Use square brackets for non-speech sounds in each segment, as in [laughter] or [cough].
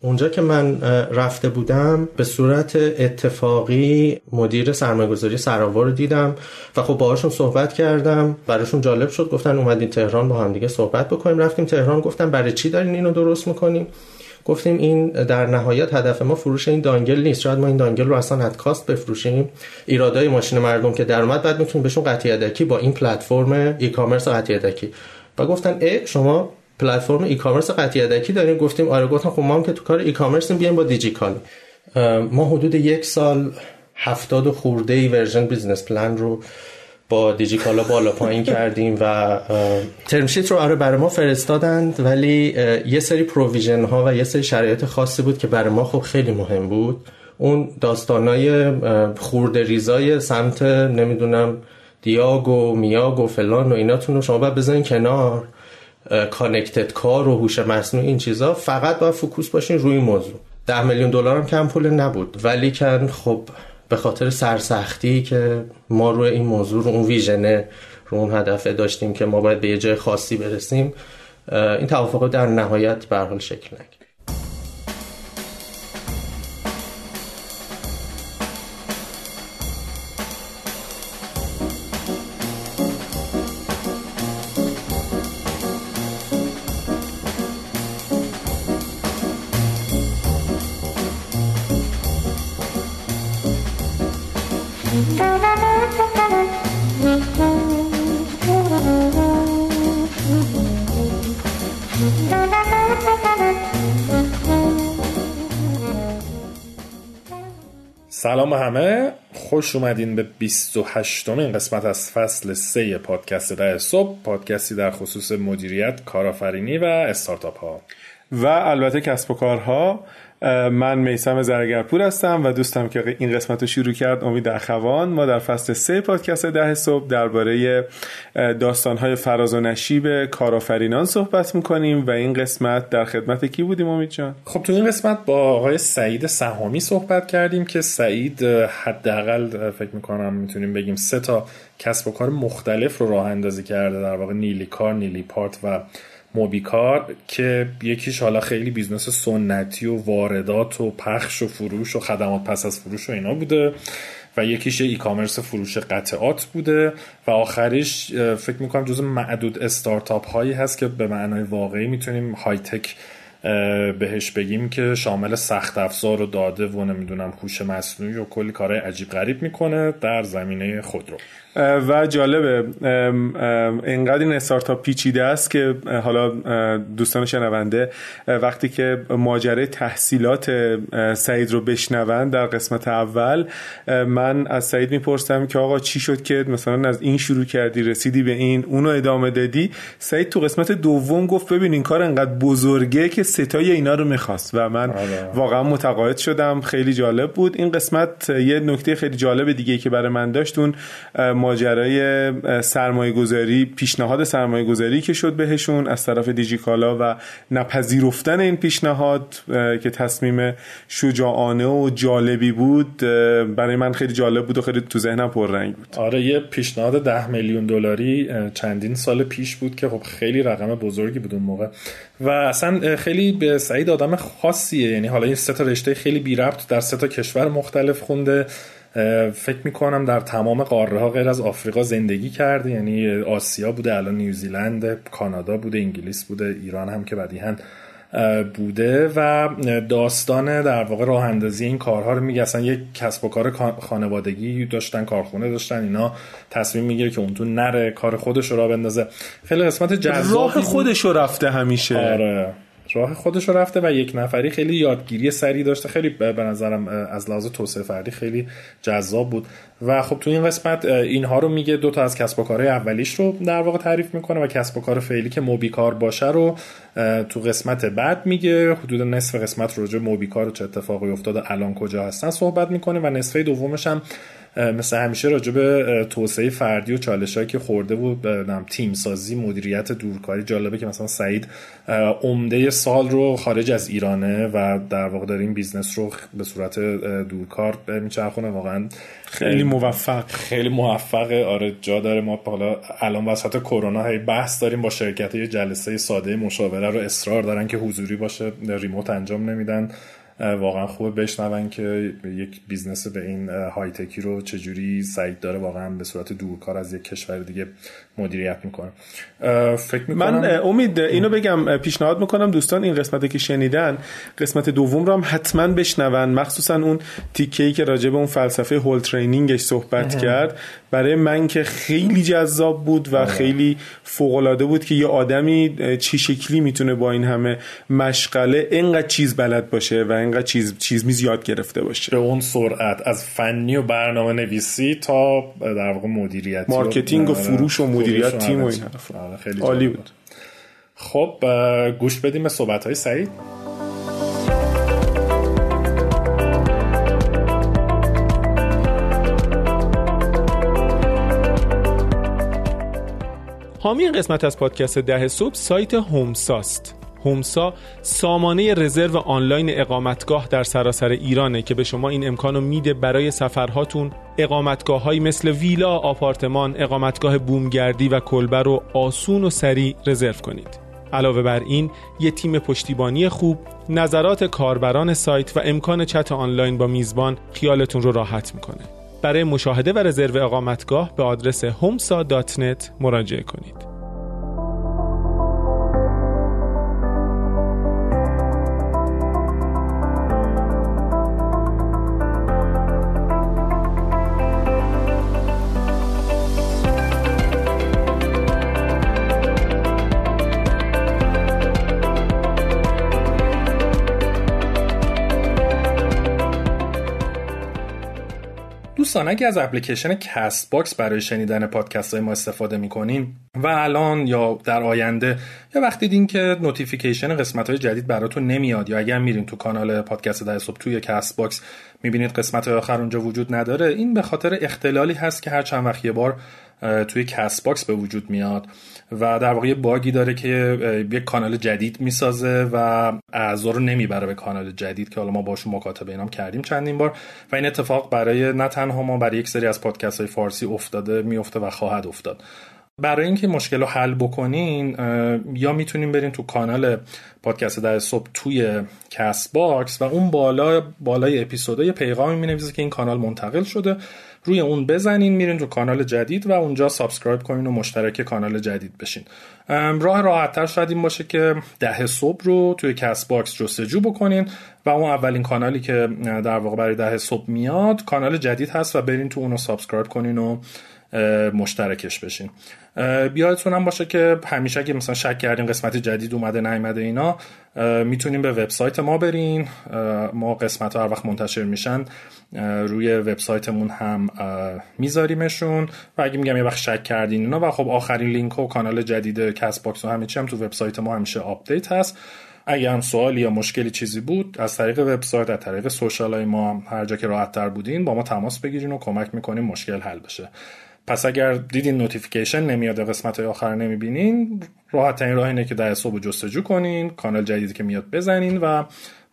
اونجا که من رفته بودم به صورت اتفاقی مدیر سرمایه‌گذاری سراوا رو دیدم و خب باهاشون صحبت کردم. براشون جالب شد گفتن اومدین تهران با هم دیگه صحبت بکنیم. رفتیم تهران گفتم برای چی دارین اینو درست می‌کنیم گفتیم این در نهایت هدف ما فروش این دانگل نیست. شاید ما این دانگل رو اصلا کاست بفروشیم. ایرادای ماشین مردم که درآمد بعد می‌تونیم بهشون قطعی با این پلتفرم ای کامرس قطعی و گفتن ای شما پلتفرم e-commerce قطعه یدکی داریم. گفتیم آره گفتم خب ما هم که تو کار e-commerce بیایم با دیجیکالا ما حدود یک سال هفتاد خورده ای version business plan رو با دیجیکالا بالا پایین [laughs] کردیم و term sheet رو آره برای ما فرستادند ولی یه سری provision ها و یه سری شرایط خاصی بود که برای ما خب خیلی مهم بود. اون داستانای خورده ریزای سمت نمی‌دونم دیاگ و میاگ و فلان و ایناتون رو شما باید بزنین کنار. connected car و هوش مصنوعی این چیزا فقط باید focus باشین روی این موضوع. ده میلیون دلار هم کم پول نبود. ولیکن خب به خاطر سرسختی که ما روی این موضوع رو اون vision ه رو اون هدفه داشتیم که ما باید به یه جای خاصی برسیم این توافق در نهایت به شکل نگیره همه خوش اومدین به 28 این قسمت از فصل 3 پادکست ده صبح پادکستی در خصوص مدیریت کارآفرینی و استارتاپ ها. و البته کسب و کارها. من میسم زرگرپور هستم و دوستم که این قسمت رو شروع کرد امید اخوان. ما در فصل سه پادکست ده صبح درباره داستانهای فراز و نشیب کارآفرینان صحبت می‌کنیم و این قسمت در خدمت کی بودیم امید جان؟ خب تو این قسمت با آقای سعید سهامی صحبت کردیم که سعید حداقل فکر می‌کنم می‌تونیم بگیم سه تا کسب و کار مختلف رو راه اندازی کرده در واقع نیلی کار نیلی پارت و موبیکار که یکیش حالا خیلی business سنتی و واردات و پخش و فروش و خدمات پس از فروش و اینا بوده و یکیش e-commerce فروش قطعات بوده و آخریش فکر می‌کنم جز معدود استارتاپ هایی هست که به معنای واقعی می‌تونیم high-tech بهش بگیم که شامل سخت افزار و داده و نمی‌دونم هوش مصنوعی و کلی کارهای عجیب غریب می‌کنه در زمینه خودرو و جالبه اینقدر این استارتاپ پیچیده است که حالا دوستان شنونده وقتی که ماجره تحصیلات سعید رو بشنوند در قسمت اول من از سعید می‌پرسم که آقا چی شد که مثلا از این شروع کردی رسیدی به این اونو ادامه دادی؟ سعید تو قسمت دوم گفت ببین این کار انقدر بزرگه که ستای اینا رو می‌خواست و من آره. واقعا متقاعد شدم. خیلی جالب بود. این قسمت یه نکته خیلی جالب دیگه که برای من داشت اون ماجرای سرمایه گذاری پیشنهاد سرمایه گذاری که شد بهشون از طرف دیجیکالا و نپذیرفتن این پیشنهاد که تصمیم شجاعانه و جالبی بود برای من خیلی جالب بود و خیلی تو ذهنم پررنگ بود. آره یه پیشنهاد ده میلیون دلاری چندین سال پیش بود که خب خیلی رقم بزرگی بود اون موقع. و اصلا خیلی به سعید آدم خاصیه. یعنی حالا این سه تا رشته خیلی بی ربط در سه تا کشور مختلف خونده. فکر می‌کنم در تمام قاره ها غیر از آفریقا زندگی کرده. یعنی آسیا بوده الان نیوزیلند کانادا بوده انگلیس بوده ایران هم که بدیهن بوده. و داستان در واقع راه اندازی این کارها رو میگه. اصلا یک کسب و کار خانوادگی داشتن کارخونه داشتن اینا تصمیم می‌گیره که اون تو نره کار خودش رو را بندازه. خیلی قسمت جذابی راه خودش رو رفته همیشه. آره. راه خودش رو رفته و یک نفری خیلی یادگیری سری داشته. خیلی به نظرم از لحاظ توسعه فردی خیلی جذاب بود. و خب تو این قسمت اینها رو میگه دو تا از کسب و کارهای اولیش رو در واقع تعریف می‌کنه و کسب و کار فعلی که موبیکار باشه رو تو قسمت بعد میگه. حدود نصف قسمت راجع موبیکار رو چه اتفاقی افتاده الان کجا هستن صحبت می‌کنه و نصفه دومش هم مثل همیشه راجع به توسعه فردی و چالشهایی که خورده بود تیم سازی مدیریت دورکاری جالبه که مثلا سعید عمده سال رو خارج از ایرانه و در واقع داره این business رو به صورت دورکار میچرخونه. واقعا خیلی موفق. خیلی موفقه آره جا داره. ما حالا الان وسط کرونا هی بحث داریم با شرکت یه جلسه ساده مشاوره رو اصرار دارن که حضوری باشه remote انجام نمیدن. واقعا خوبه بشنون که یک business به این high-tech ی رو چجوری سعید داره واقعا به صورت دورکار از یک کشور دیگه مدیریت می‌کنه فکر می‌کنم من امید اینو بگم. پیشنهاد می‌کنم دوستان این قسمتی که شنیدن قسمت دوم رو هم حتما بشنون. مخصوصا اون تیکه‌ای که راجع به اون فلسفه whole training ش صحبت کرد. برای من که خیلی جذاب بود و آه. خیلی فوق بود که یه آدمی چی شکلی می‌تونه با این همه مشغله اینقدر چیز بلد باشه و اینقدر چیز چیز میز یاد گرفته باشه. به اون سرعت از فنی و برنامه نویسی تا در واقع مدیریت marketing و فروش و مدیریت تیم و این آره، خیلی عالی بود. خب گوش بدیم به صحبت های سعید. حامی این قسمت از پادکست ده صبح سایت هومساست. هومسا سامانه رزرو آنلاین اقامتگاه در سراسر ایرانه که به شما این امکانو میده برای سفرهاتون اقامتگاه های مثل ویلا، آپارتمان، اقامتگاه بومگردی و کلبه رو آسون و سریع رزرو کنید. علاوه بر این یه تیم پشتیبانی خوب، نظرات کاربران سایت و امکان چت آنلاین با میزبان خیالتون رو راحت می‌کنه. برای مشاهده و رزرو اقامتگاه به آدرس homsa.net مراجعه کنید. اگه از اپلیکیشن کست باکس برای شنیدن پادکست های ما استفاده می‌کنین و الان یا در آینده یا وقتی دیدین که notification قسمت های جدید براتون نمیاد یا اگر میرین تو کانال پادکست ده صبح توی کست باکس می‌بینید قسمت های آخر اونجا وجود نداره این به خاطر اختلالی هست که هر چند وقت یه بار توی کست باکس به وجود میاد و در واقع یه bug ی داره که یک کانال جدید می‌سازه و اعضا رو نمی‌بره به کانال جدید که حالا ما باشون مکاتبه اینام کردیم چندین بار و این اتفاق برای نه تنها ما برای یک سری از پادکست های فارسی افتاده میفته و خواهد افتاد. برای اینکه مشکل رو حل بکنین یا می‌تونین برین تو کانال پادکست ده صبح توی کست باکس و اون بالا بالای اپیزودا یه پیغامی می‌نویسه که این کانال منتقل شده روی اون بزنین میرین تو کانال جدید و اونجا subscribe کنین و مشترک کانال جدید بشین. راه راحتتر شاید این باشه که ده صبح رو توی کست باکس جستجو بکنین و اون اولین کانالی که در واقع برای ده صبح میاد کانال جدید هست و برین تو اونو subscribe کنین و مشترکش بشین. بیادتون هم باشه که همیشه که مثلا شک کردین قسمت جدید اومده نیومده اینا می‌تونین به وبسایت ما برین. ما قسمت ها هر وقت منتشر میشن روی وبسایتمون هم میذاریمشون. و اگه میگم یه وقت شک کردین اینا و خب آخرین لینک و کانال جدید کست باکس و همه چی هم تو وبسایت ما همیشه update هست. اگه هم سوالی یا مشکلی چیزی بود از طریق وبسایت از طریق social های ما هر جا که راحت تر بودین با ما تماس بگیرین و کمک می‌کنیم مشکل حل بشه. پس اگر دیدین notification نمیاد قسمت های آخر نمی‌بینین راحت‌ترین راه اینه که ده صبح جستجو کنین کانال جدیدی که میاد بزنین و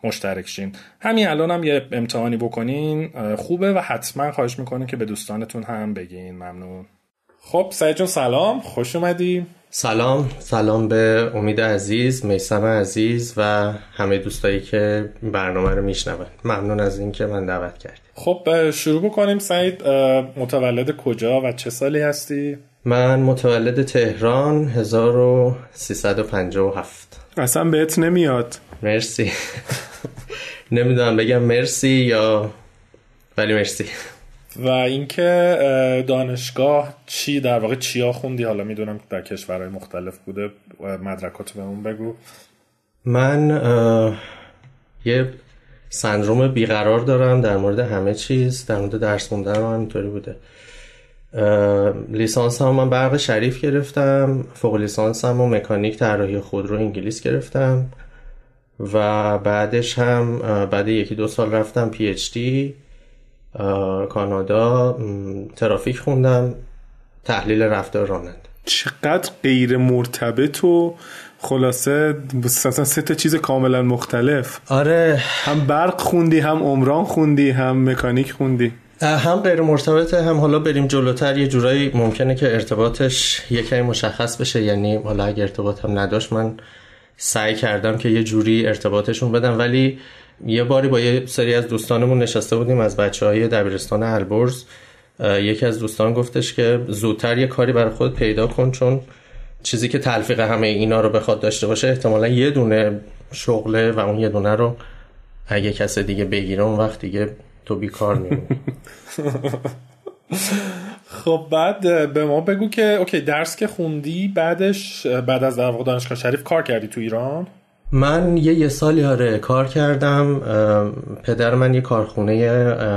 مشترک شین. همین الان هم یه امتحانی بکنین خوبه و حتما خواهش می‌کنین که به دوستانتون هم بگین. ممنون. خب سعید جون سلام. خوش اومدی. سلام سلام به امید عزیز میسم عزیز و همه دوستایی که برنامه رو میشنون. ممنون از اینکه من دعوت کردی خب شروع بکنیم. سعید متولد کجا و چه سالی هستی؟ من متولد تهران 1357 اصلا بهت نمیاد. مرسی. [laughs] نمی‌دونم بگم مرسی یا ولی مرسی. و اینکه دانشگاه چی در واقع چیا خوندی؟ حالا می‌دونم در کشورهای مختلف بوده. مدرکات بهمون بگو. من یه سندروم بیقرار دارم در مورد همه چیز در مورد درس خوندن هم همینطوری بوده. لیسانس هم من برق شریف گرفتم فوق لیسانس هم و مکانیک طراحی خودرو انگلیس گرفتم و بعدش هم بعد یکی دو سال رفتم پی اچ دی کانادا ترافیک خوندم تحلیل رفتار راننده چقدر غیر مرتبط و خلاصه مثلا سه تا چیز کاملا مختلف. آره. هم برق خوندی هم عمران خوندی هم مکانیک خوندی. هم غیر مرتبطه هم حالا بریم جلوتر. یه جورایی ممکنه که ارتباطش یکی مشخص بشه. یعنی حالا اگه ارتباط هم نداشت من سعی کردم که یه جوری ارتباطشون بدم. ولی یه باری با یه سری از دوستانمون نشسته بودیم از بچه های دبیرستان البرز. یکی از دوستان گفتش که زودتر یه کاری برای خود پیدا کن چون چیزی که تلفیق همه اینا رو بخواد داشته باشه احتمالا یه دونه شغله و اون یه دونه رو اگه کس دیگه بگیره اون وقت دیگه تو بیکار میمونی [laughs] خب بعد به ما بگو که اوکی درس که خوندی بعدش بعد از دانشگاه شریف کار کردی تو ایران؟ من یه یه سالی آره کار کردم پدر من یه کارخونه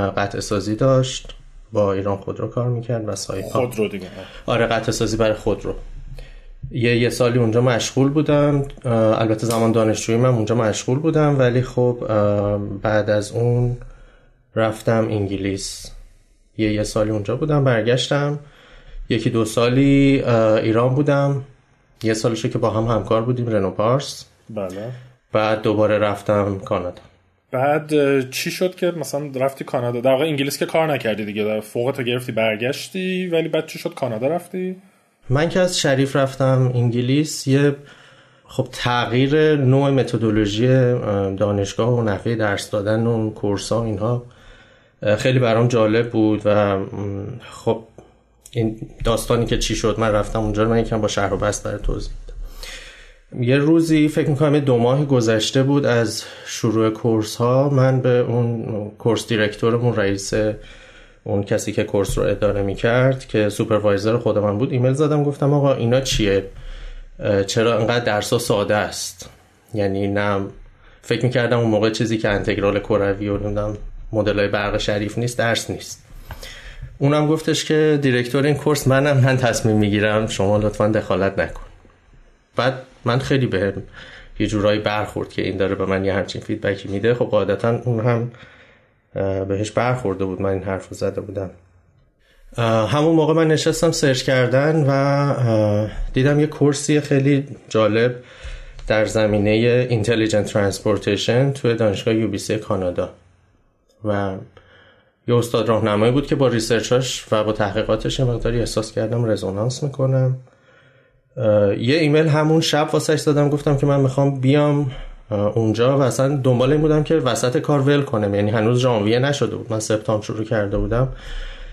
قطع سازی داشت با ایران خودرو کار می‌کرد و سایپا. خودرو دیگه آره قطع سازی برای خودرو. یه یه سالی اونجا مشغول بودم البته زمان دانشجویی من اونجا مشغول بودم ولی خب بعد از اون رفتم انگلیس. یه یه سالی اونجا بودم برگشتم. یکی دو سالی ایران بودم. یه سالشه که با هم همکار بودیم رنو پارس. بله. بعد دوباره رفتم کانادا. بعد چی شد که مثلا رفتی کانادا؟ در واقع انگلیس که کار نکردی دیگه فوقتو گرفتی برگشتی ولی بعد چی شد؟ کانادا رفتی؟ من که از شریف رفتم انگلیس یه خب تغییر نوع متدولوژی دانشگاه و نحوه درس دادن و کورس ها اینها خیلی برام جالب بود و خب این داستانی که چی شد من رفتم اونجا من یکم با شهر و بست برای توضیح. یه روزی فکر می‌کنم دو ماه گذشته بود از شروع course ها من به اون course director مون رئیس اون کسی که course رو اداره می‌کرد که supervisor خود من بود ایمیل زدم گفتم آقا اینا چیه؟ چرا انقدر درس ساده است؟ یعنی نه فکر می‌کردم اون موقع چیزی که انتگرال کروی و نمی‌دونم مدل برق شریف نیست درس نیست. اونم گفتش که director این course منم من تصمیم می‌گیرم شما لطفا دخالت نکن. بعد من خیلی به یه جورایی برخورد که این داره به من یه همچین feedback ی میده. خب قاعدتا اون هم بهش برخورده بود. من این حرف رو زده بودم. همون موقع من نشستم search کردن و دیدم یه course ی خیلی جالب در زمینه Intelligent Transportation توی دانشگاه UBC کانادا. و یه استاد راهنمایی بود که با research اش و با تحقیقاتش یه مقداری احساس کردم رزونانس می‌کنم. یه ایمیل همون شب واسش دادم گفتم که من می‌خوام بیام اونجا و اصلا دنبال این بودم که وسط کار ول کنم. یعنی هنوز ژانویه نشده بود. من سپتامبر شروع کرده بودم.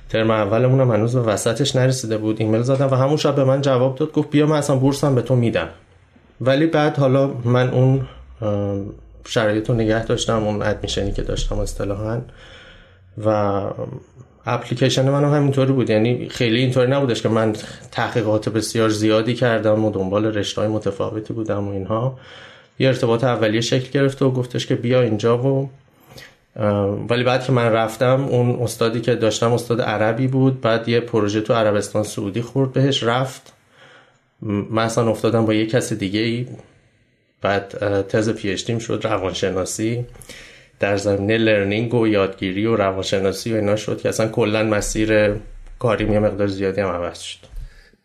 ترم اولمونم هنوز به وسطش نرسیده بود. ایمیل زدم و همون شب به من جواب داد گفت بیا من اصلا بورسم به تو میدم. ولی بعد حالا من اون شرایط رو نگه داشتم اون ادمیشنی که داشتم اصطلاحا. و اپلیکیشن من هم همینطوری بود. یعنی خیلی اینطوری نبودش که من تحقیقات بسیار زیادی کردم و دنبال رشته های متفاوتی بودم و اینها. یه ارتباط اولیه شکل گرفت و گفتش که بیا اینجا و ولی بعد که من رفتم اون استادی که داشتم استاد عربی بود. بعد یه پروژه تو عربستان سعودی خورد بهش رفت. من اصلا افتادم با یه کس دیگه ای بعد تز پیشتیم شد روانشناسی. در زمینه لرنینگ و یادگیری و روانشناسی و اینا شد که اصلا کلا مسیر کاری یه مقدار زیادی هم عوض شد.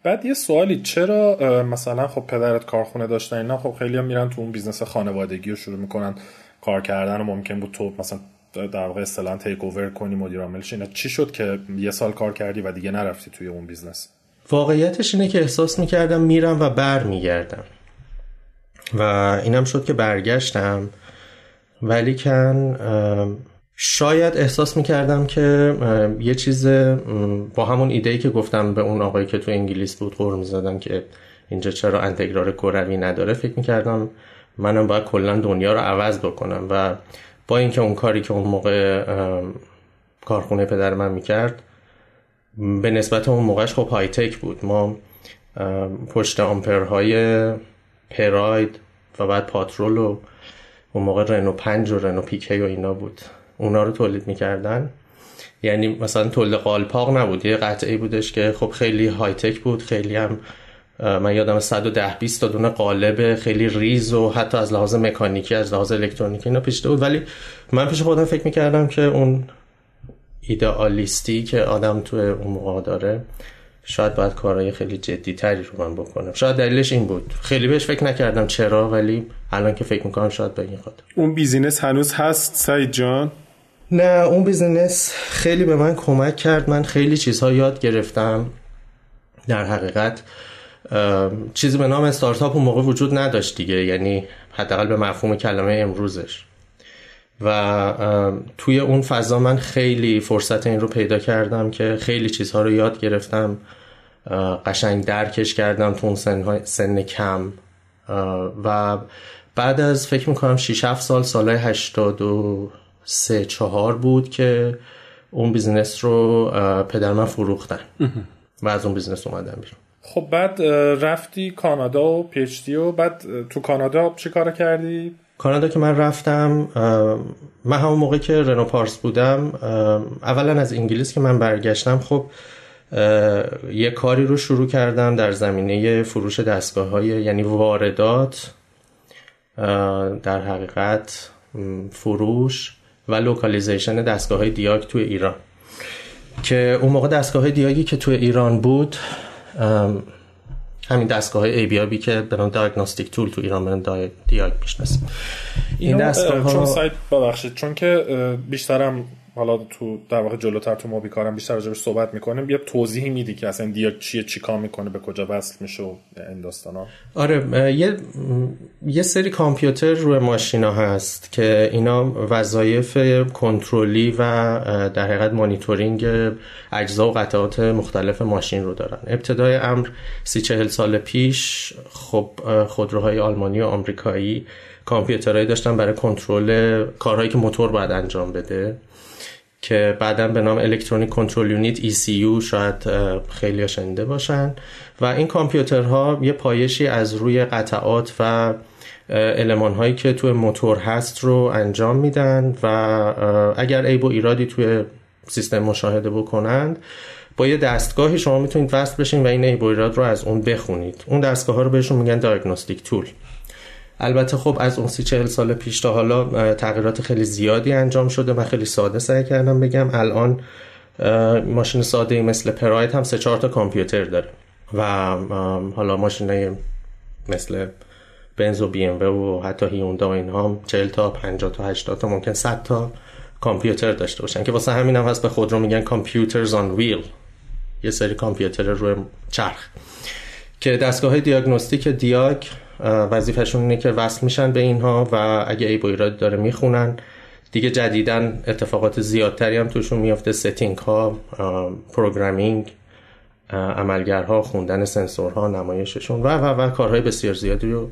بعد یه سوالی چرا مثلا خب پدرت کارخونه داشتن اینا خب خیلی هم میرن تو اون business خانوادگی رو شروع می‌کنن کار کردن و ممکن بود تو مثلا در واقع اصطلاحا take over کنی مدیر عاملش اینا چی شد که یه سال کار کردی و دیگه نرفتی توی اون business؟ واقعیتش اینه که احساس می‌کردم میرم و بر میگردم و اینم شد که برگشتم. ولیکن شاید احساس می‌کردم که یه چیز با همون ایده که گفتم به اون آقایی که تو انگلیس بود قور می‌زدم که اینجا چرا انتگرال کروی نداره فکر می‌کردم منم باید کلا دنیا رو عوض بکنم و با اینکه اون کاری که اون موقع کارخونه پدر من می‌کرد به نسبت اون موقعش خب های تک بود. ما پشت آمپرهای پراید و بعد پاترول و اون موقع رنو پنج و رنو پیکه و اینا بود. اونا رو تولید می‌کردن. یعنی مثلا تولید قالپاق نبود. یه قطعه بودش که خب خیلی های تک بود. خیلی هم من یادم 110 20 تا دونه قالب خیلی ریز و حتی از لحاظ مکانیکی از لحاظ الکترونیکی اینا پیشته بود. ولی من پیش خودم فکر می‌کردم که اون ایدئالیستی که آدم توی اون موقع داره شاید باید کارهای خیلی جدی تری رو من بکنم. شاید دلیلش این بود. خیلی بهش فکر نکردم چرا ولی الان که فکر می‌کنم شاید به این خاطر. اون business هنوز هست سعید جان؟ نه اون business خیلی به من کمک کرد. من خیلی چیزها یاد گرفتم. در حقیقت چیزی به نام استارتاپ اون موقع وجود نداشت دیگه. یعنی حداقل به مفهوم کلمه امروزش. و توی اون فضا من خیلی فرصت این رو پیدا کردم که خیلی چیزها رو یاد گرفتم. قشنگ درکش کردم تو اون سن, سن کم. و بعد از فکر می‌کنم 6 7 سال سالهای 83 4 بود که اون business رو پدر من فروختن. و از اون business اومدم بیرون. خب بعد رفتی کانادا و PhD و بعد تو کانادا چی کار کردی؟ کانادا که من رفتم من همون موقع که رنو پارس بودم اولا از انگلیس که من برگشتم خب یه کاری رو شروع کردم در زمینه فروش دستگاه های یعنی واردات در حقیقت فروش و localization دستگاه های دیاگ توی ایران. که اون موقع دستگاه های دیاگی که توی ایران بود همین دستگاه های ای که به نام diagnostic tool تو ایران به دیاگ می‌شناسیم این دستگاه چون سایت ببخشید چون که بیشترم حالا تو در واقع جلوتر تو موبی کارم بیشتر راجبش صحبت می‌کنیم. یه توضیحی میدی که اصلا دیاگ چیه چیکار می‌کنه به کجا وصل میشه و این داستانا؟ آره یه یه سری کامپیوتر روی ماشینا هست که اینا وظایف کنترلی و در حقیقت مانیتورینگ اجزا و قطعات مختلف ماشین رو دارن. ابتدای امر سی چهل سال پیش خب خودروهای آلمانی و آمریکایی کامپیوترهایی داشتن برای کنترل کارهایی که موتور باید انجام بده. که بعدا به نام الکترونیک کنترل یونیت ECU شاید خیلی شنیده باشن. و این کامپیوترها یه پایشی از روی قطعات و علمان هایی که توی موتور هست رو انجام میدن و اگر عیب و ایرادی توی سیستم مشاهده بکنند با یه دستگاهی شما می‌تونید وصل بشین و این عیب و ایراد رو از اون بخونید. اون دستگاه ها رو بهشون میگن دیاگنوستیک تول البته خب از اون سی چهل سال پیش تا حالا تغییرات خیلی زیادی انجام شده و خیلی ساده سعی کردم بگم. الان ماشین ساده مثل پراید هم سه چهار تا کامپیوتر داره و حالا ماشین مثل بنز و بی ام و حتی هیوندا و اینها هم 40 تا 50 تا 80 تا ممکن 100 تا کامپیوتر داشته باشن که واسه همین هم هست به خود رو میگن کامپیوترز آن ویل یه سری کامپیوتر روی چرخ. که دستگاه diagnostic دیاگ وظیفهشون اینه که وصل میشن به اینها و اگه ای ایراد داره می‌خونن. دیگه جدیدن اتفاقات زیادتری هم توشون میافته. setting ها programming عملگرها خوندن سنسورها نمایششون و و و کارهای بسیار زیادی رو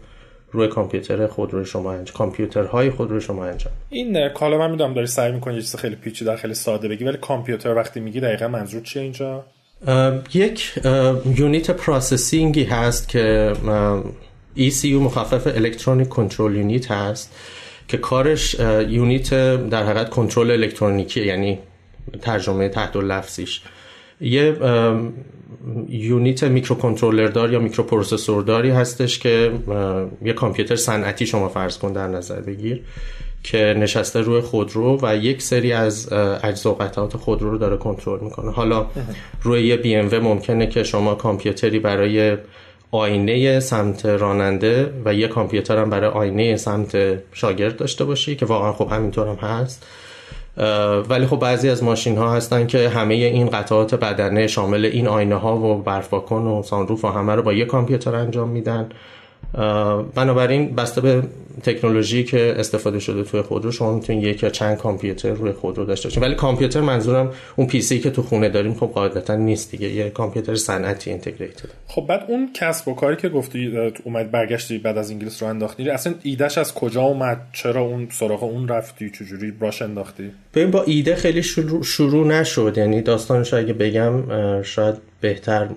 روی کامپیوتر خود روی شما انجام کامپیوترهای خود روی شما انجام. این حالا من می‌دونم داری سعی می‌کنی یه چیز خیلی پیچیده خیلی ساده بگی ولی کامپیوتر وقتی میگی دقیقا منظور چیه اینجا؟ یک unit processing ی هست که ECU مخفف electronic control unit هست که کارش unit در حقیقت کنترل الکترونیکی یعنی ترجمه تحت لفظیش. یه unit micro دار یا microprocessor داری هستش که یه کامپیوتر صنعتی شما فرض کن در نظر بگیر که نشسته روی خودرو و یک سری از اجزا و قطعات خودرو رو داره کنترل می‌کنه. حالا روی یه بی ام ممکنه که شما کامپیوتری برای آینه سمت راننده و یه کامپیوتر هم برای آینه سمت شاگرد داشته باشی که واقعا خب همینطور هم هست. ولی خب بعضی از ماشین ها هستن که همه این قطعات بدنه شامل این آینه ها و برف و سانروف و همه رو با یه کامپیوتر انجام میدن. بنابراین بسته به تکنولوژی که استفاده شده توی خودرو شما می‌تونید یک یا چند کامپیوتر روی خودرو داشته باشید ولی کامپیوتر منظورم اون پی سی که تو خونه داریم خب قاعدتا نیست دیگه. یه کامپیوتر صنعتی اینتگریتد. خب بعد اون کسب و کاری که گفتی اومد برگشتی بعد از انگلیس رو انداختی اصلا ایدهش از کجا اومد؟ چرا اون سراغ اون رفتی؟ چجوری براش انداختی؟ ببین با ایده خیلی شروع, شروع نشد. یعنی داستانش اگه بگم شاید بهتر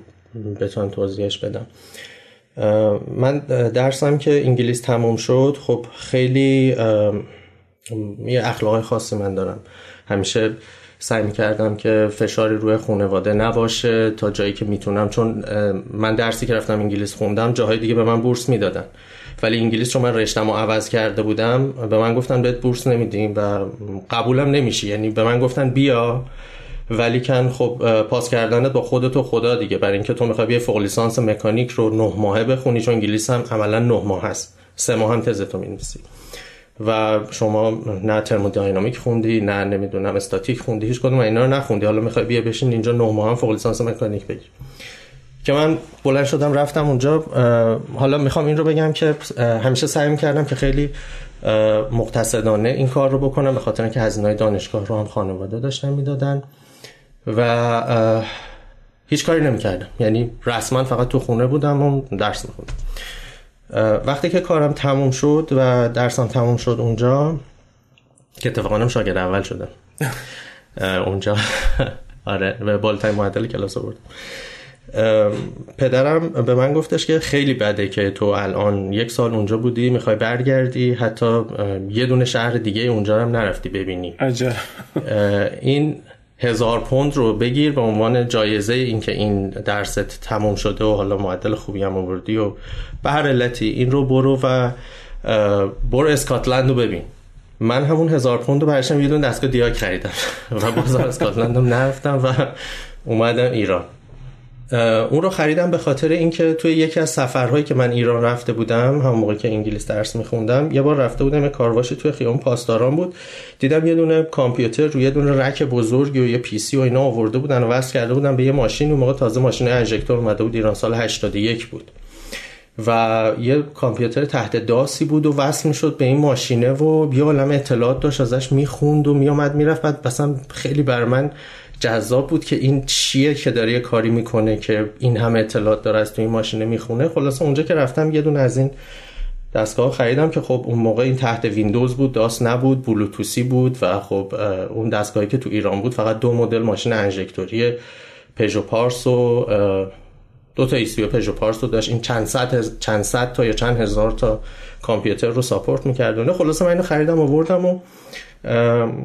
بتونم توضیحش بدم. من درسم که انگلیس تموم شد. خب خیلی یه اخلاق خاصی من دارم. همیشه سعی می‌کردم که فشاری روی خانواده نباشه تا جایی که می‌تونم. چون من درسی که رفتم انگلیس خوندم جاهای دیگه به من بورس می‌دادن. ولی انگلیس چون من رشتم رو عوض کرده بودم به من گفتن بهت بورس نمیدیم و قبولم نمیشه یعنی به من گفتن بیا. ولی کن خب پاس کردنت با خودت و خدا دیگه. برای اینکه تو می‌خوای یه فوق لیسانس مکانیک رو نه ماهه بخونی چون انگلیس هم عملا نه ماه هست. سه ماه هم تزتو می‌نویسی. و شما نه ترمودینامیک خوندی نه نمی‌دونم استاتیک خوندی هیچ کدوم اینا رو نخوندی. حالا می‌خوای بیا بشین اینجا نه ماه هم فوق لیسانس مکانیک بگیر که من بلند شدم رفتم اونجا. حالا می‌خوام این رو بگم که همیشه سعی کردم که خیلی مقتصدانه این کار رو بکنم به خاطر اینکه هزینه‌های دانشگاه رو هم خانواده داشتن می‌دادن. و هیچ کاری نمی‌کردم. یعنی رسما فقط تو خونه بودم و درس میخوندم. وقتی که کارم تموم شد و درسم تموم شد اونجا که اتفاقا شاگرد اول شدم. اونجا. [laughs] آره به بالاترین معدل کلاس آوردم پدرم به من گفتش که خیلی بده که تو الان یک سال اونجا بودی می‌خوای برگردی حتی یه دونه شهر دیگه اونجا هم نرفتی ببینی. عجب. این هزار پوند رو بگیر به عنوان جایزه اینکه این درست تموم شده و حالا معدل خوبی هم آوردی و به هر علتی این رو برو و برو اسکاتلند رو ببین. من همون هزار پوند رو برشم یه دونه دستگاه دیاک خریدم [laughs] و بازار اسکاتلند رو نرفتم و اومدم ایران. اون رو خریدم به خاطر اینکه توی یکی از سفرهایی که من ایران رفته بودم هم موقع که انگلیس درس میخوندم یه بار رفته بودم یه کارواشی توی خیابون پاسداران بود. دیدم یه دونه کامپیوتر روی یه دونه رک بزرگی و یه پی سی و اینا آورده بودن و وصل کرده بودن به یه ماشین. اون موقع تازه ماشین انژکتور اومده بود ایران سال 81 بود. و یه کامپیوتر تحت داسی بود و وصل می‌شد به این ماشینه و یه عالم اطلاعات داشت ازش می‌خوند و میامد می‌رفت. بعد مثلا خیلی بر من جذاب بود که این چیه که داره یه کاری می‌کنه که این همه اطلاعات داره از تو این ماشینه می‌خونه. خلاصه اونجا که رفتم یه دونه از این دستگاه خریدم که خب اون موقع این تحت ویندوز بود داست نبود بلوتوسی بود و خب اون دستگاهی که تو ایران بود فقط دو مدل ماشین انژکتوری پژو پارس و دو تا ECU پژو پارس رو داشت. این چند صد چند صد تا یا چند هزار تا کامپیوتر رو support می‌کرد خلاصه من اینو خریدم آوردم و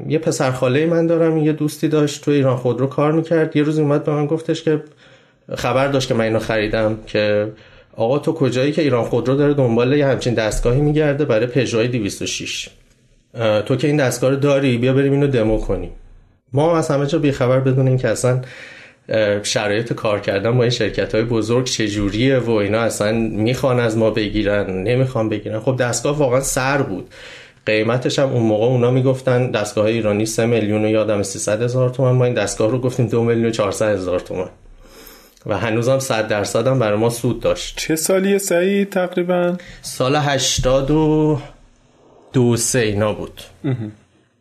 یه پسر خاله من دارم یه دوستی داشت تو ایران خودرو کار می‌کرد. یه روز اومد به من گفتش که خبر داشت که من اینو خریدم که آقا تو کجایی که ایران خودرو داره دنبال یه همچین دستگاهی میگرده برای پژو 206 تو که این دستگاه رو داری بیا بریم اینو دمو کنیم. ما از همه جا بیخبر بدون این که اصلا شرایط کار کردن با این شرکت های بزرگ چجوریه و اینا اصلا می‌خوان از ما بگیرن نمی‌خوان بگیرن. خب دستگاه واقعا سر بود. قیمتش هم اون موقع اونا می‌گفتن دستگاه ایرانی 3 میلیون و یادم 300 هزار تومن. ما این دستگاه رو گفتیم 2 میلیون و 400 هزار تومن. و هنوزم 100 درصد هم برای ما سود داشت. چه سالیه سعید تقریبا؟ سال 80 و دو سه اینا بود.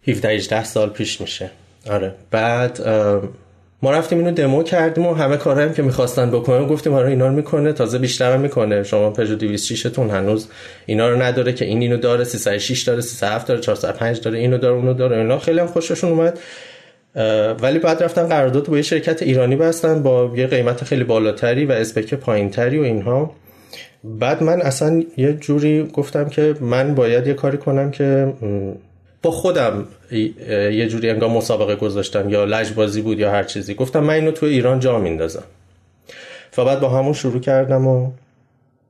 17 18 سال پیش میشه. آره. بعد ما رفتیم اینو دمو کردیم و همه کارهایی که می‌خواستن بکنن گفتیم آره اینا رو می‌کنه تازه بیشتر هم می‌کنه. شما پژو 206 تون هنوز اینا رو نداره که این اینو داره 306 داره 307 داره 405 داره اینو داره اونو داره. اینا خیلی هم خوششون اومد. ولی بعد رفتن قرارداد با یه شرکت ایرانی بستن با یه قیمت خیلی بالاتری و اسپک پایینتری و اینها. بعد من اصلا یه جوری گفتم که من باید یه کاری کنم که با خودم یه جوری انگار مسابقه گذاشتم یا لجبازی بود یا هر چیزی. گفتم من اینو تو ایران جا میندازم. و بعد با همون شروع کردم و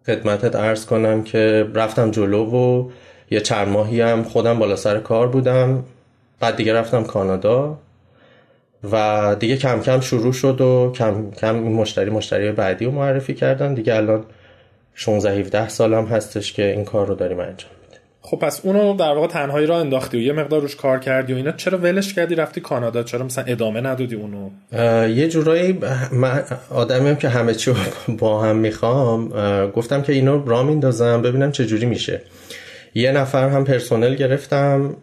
خدمتت ارز کنم که رفتم جلو و یه چند ماهی هم خودم بالا سر کار بودم. بعد دیگه رفتم کانادا و دیگه کم کم شروع شد و کم کم این مشتری مشتری بعدی رو معرفی کردن. دیگه الان 16 17 سالم هستش که این کار رو داریم انجام. خب پس اونو در واقع تنهایی را انداختی و یه مقدار روش کار کردی و اینا. چرا ولش کردی؟ رفتی کانادا؟ چرا مثلا ادامه ندادی اونو؟ یه جورایی من آدمیم که همه چی با هم می‌خوام گفتم که اینو را میندازم ببینم چه جوری میشه. یه نفر هم پرسنل گرفتم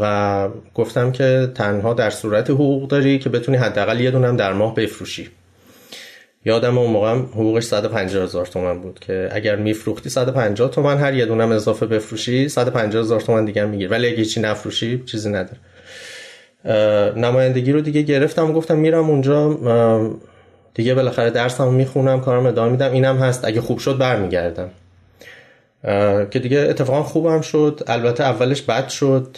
و گفتم که تنها در صورت حقوق داری که بتونی حداقل یه دونم در ماه بفروشی. یادم اون موقع حقوقش 150 هزار تومن بود که اگر میفروختی 150 تومن هر یه دونم اضافه بفروشی 150 هزار تومن دیگه میگیر ولی اگه چی نفروشی چیزی نداره. نمایندگی رو دیگه گرفتم و گفتم میرم اونجا دیگه بالاخره درسمو می‌خونم کارم ادامه میدم. اینم هست. اگه خوب شد برمیگردم. که دیگه اتفاقا خوبم شد. البته اولش بد شد.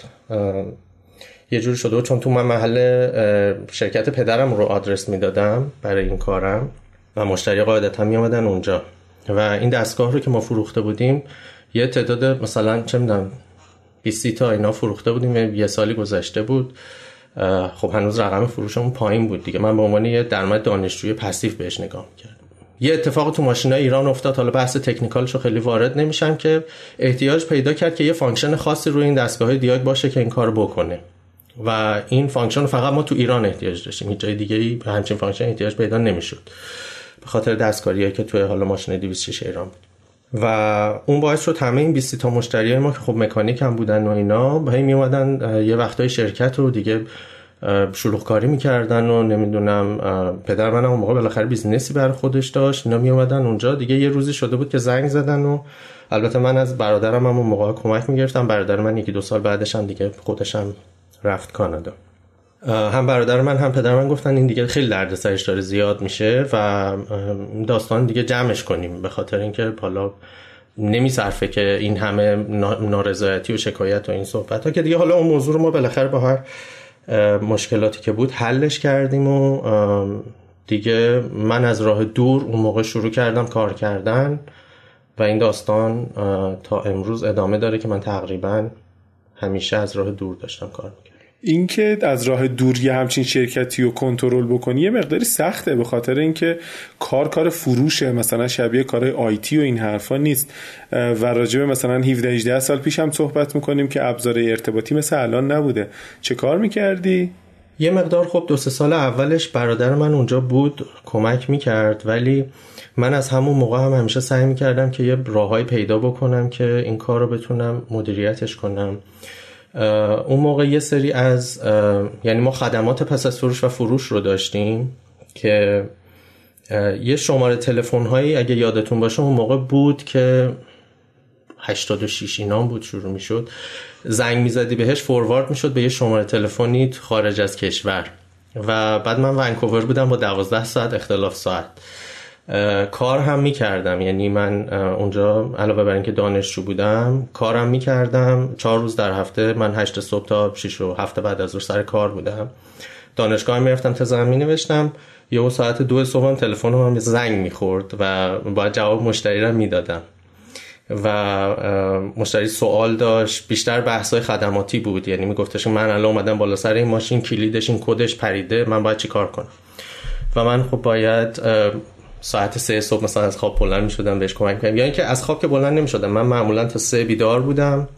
یه جوری شده چون تو من محل شرکت پدرم رو آدرس می‌دادم برای این کارم. و مشتری قاعدتا می آمدن اونجا. و این دستگاه رو که ما فروخته بودیم یه تعداد مثلا چه می‌دونم 20 تا اینا فروخته بودیم یه سالی گذشته بود. خب هنوز رقم فروشمون پایین بود دیگه. من به عنوان یه درآمد دانشجویی passive بهش نگاه می‌کردم. یه اتفاق تو ماشین ایران افتاد. حالا بحث technical شو خیلی وارد نمیشم که احتیاج پیدا کرد که یه function خاصی روی این دستگاه دیاگ باشه که این کار بکنه. و این function فقط ما تو ایران احتیاج داشتیم. هیچ جای دیگه ای همچین function احتیاج پیدا نمی‌شد. به خاطر دستکاریایی که توی حالا ماشین 206 ایران بود. و اون باعث شد همه این 20 تا مشتری ما که خب مکانیک هم بودن و اینا به می اومدن یه وقتای شرکت رو دیگه شلوغ کاری می‌کردن و نمی‌دونم پدر من اون موقع بالاخره business ی بر خودش داشت. اینا می اومدن اونجا. دیگه یه روزی شده بود که زنگ زدن و البته من از برادرم هم اون موقع کمک می‌گرفتم. برادر من یکی دو سال بعدش هم دیگه خودشم رفت کانادا. هم برادر من هم پدر من گفتن این دیگه خیلی دردسرش داره زیاد میشه و داستان دیگه جمعش کنیم به خاطر اینکه حالا نمیصرفه که این همه نارضایتی و شکایت و این صحبت ها که دیگه حالا اون موضوع رو ما بالاخره با هر مشکلاتی که بود حلش کردیم و دیگه من از راه دور اون موقع شروع کردم کار کردن و این داستان تا امروز ادامه داره که من تقریبا همیشه از راه دور داشتم کار اینکه از راه دور یه همچین شرکتی رو کنترل بکنی یه مقداری سخته به خاطر اینکه کار کار فروشه مثلا شبیه کار آیتی و این حرفا نیست. و راجبه مثلا 17 18 سال پیش هم صحبت می‌کنیم که ابزار ارتباطی مثل الان نبوده. چه کار می‌کردی؟ یه مقدار خب دو سه سال اولش برادر من اونجا بود کمک می‌کرد. ولی من از همون موقع هم همیشه سعی می‌کردم که یه راههایی پیدا بکنم که این کار رو بتونم مدیریتش کنم. اون موقع یه سری از یعنی ما خدمات پس از فروش و فروش رو داشتیم که یه شماره تلفن هایی اگه یادتون باشه اون موقع بود که 86 اینام بود شروع می‌شد. زنگ می‌زدی بهش فوروارد می‌شد به یه شماره تلفنی خارج از کشور. و بعد من ونکوور بودم با 12 ساعت اختلاف ساعت. کار هم می‌کردم. یعنی من اونجا علاوه بر اینکه دانشجو بودم کارم می‌کردم. چهار روز در هفته من هشت صبح تا 6 و هفته بعد از سر کار بودم. دانشگاه می‌رفتم تزم می نوشتم یه ساعت دو صبح هم تلفن هم زنگ می‌خورد و باید جواب مشتری رو می‌دادم. و مشتری سوال داشت. بیشتر بحث های خدماتی بود. یعنی میگفتش من الان اومدم بالا سر این ماشین کلیدش این کدش پریده. من باید چی کار کنم؟ و من خب باید ساعت سه صبح مثلا از خواب بلند می‌شدم بهش کمک کنم یا اینکه از خواب که بلند نمی‌شدم. من معمولا تا سه بیدار بودم.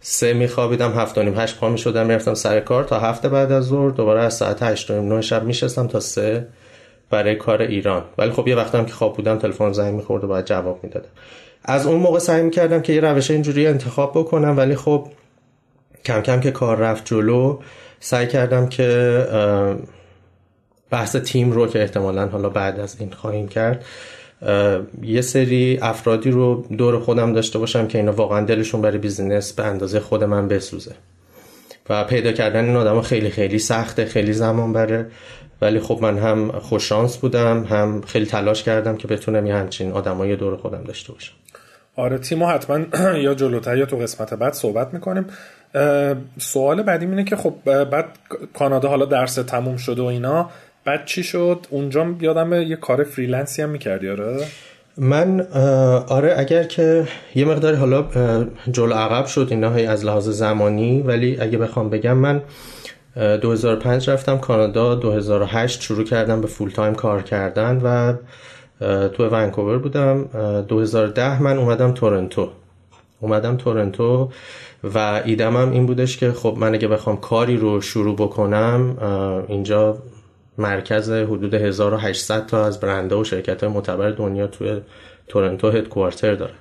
سه میخوابیدم هفت و نیم هشت پا می‌شدم می‌رفتم سر کار. تا هفته بعد از ظهر دوباره از ساعت هشت و نه شب میشستم تا سه برای کار ایران. ولی خب یه وقتم که خواب بودم تلفن زنگ می‌خورد و باید جواب می‌دادم. از اون موقع سعی می‌کردم که یه روش اینجوری انتخاب بکنم ولی خب کم کم که کار رفت جلو سعی کردم که بحث تیم رو که احتمالا حالا بعد از این خواهیم کرد یه سری افرادی رو دور خودم داشته باشم که اینا واقعا دلشون برای بیزینس به اندازه خود من بسوزه. و پیدا کردن این آدم خیلی خیلی سخته خیلی زمان بره. ولی خب من هم خوششانس بودم هم خیلی تلاش کردم که بتونم یه همچین آدمای دور خودم داشته باشم. آره تیمو حتما [clears throat] یا جلوتر یا تو قسمت بعد صحبت می‌کنیم. سوال بعدی اینه که خب بعد کانادا حالا درس تموم شده و اینا. بعد چی شد؟ اونجا یادم یه کار freelance ی هم می‌کردی آره؟ من آره اگر که یه مقداری حالا جلو عقب شد اینا از لحاظ زمانی ولی اگه بخوام بگم من 2005 رفتم کانادا 2008 شروع کردم به full time کار کردن و تو ونکوور بودم. 2010 من اومدم تورنتو. اومدم تورنتو و ایدم هم این بودش که خب من اگه بخوام کاری رو شروع بکنم اینجا مرکز حدود 1800 تا از برنده و شرکت معتبر دنیا توی تورنتو هدکوارتر دارن.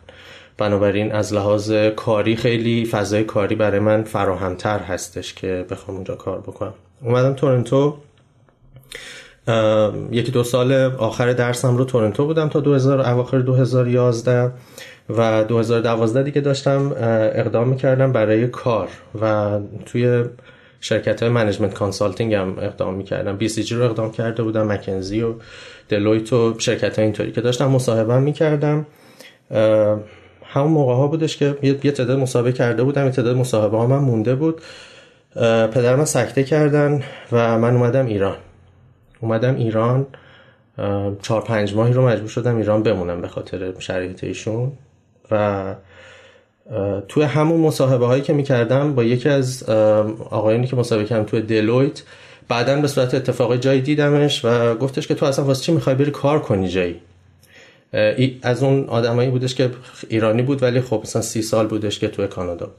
بنابراین از لحاظ کاری خیلی فضای کاری برای من فراهمتر هستش که بخوام اونجا کار بکنم. اومدم تورنتو. یکی دو سال آخر درسم رو تورنتو بودم تا 2000 اواخر 2011 و 2012 دیگه داشتم اقدام می‌کردم برای کار و توی شرکت های management consulting هم اقدام می‌کردم BCG رو اقدام کرده بودم McKinsey و Deloitte و شرکت های اینطوری که داشتم مصاحبه می‌کردم همون موقع ها بودش که یه تعداد مصاحبه کرده بودم یه تعداد مصاحبه ها من مونده بود. پدر من سکته کردن و من اومدم ایران. اومدم ایران چهار پنج ماهی رو مجبور شدم ایران بمونم به خاطر شرایط ایشون. و توی همون مصاحبه هایی که می‌کردم با یکی از آقایانی که مصاحبه کردم توی دلویت بعدا به صورت اتفاقی جایی دیدمش و گفتش که تو اصلا واسه چی می‌خوای بری کار کنی جایی؟ از اون آدمایی بودش که ایرانی بود ولی خب مثلا سی سال بودش که توی کانادا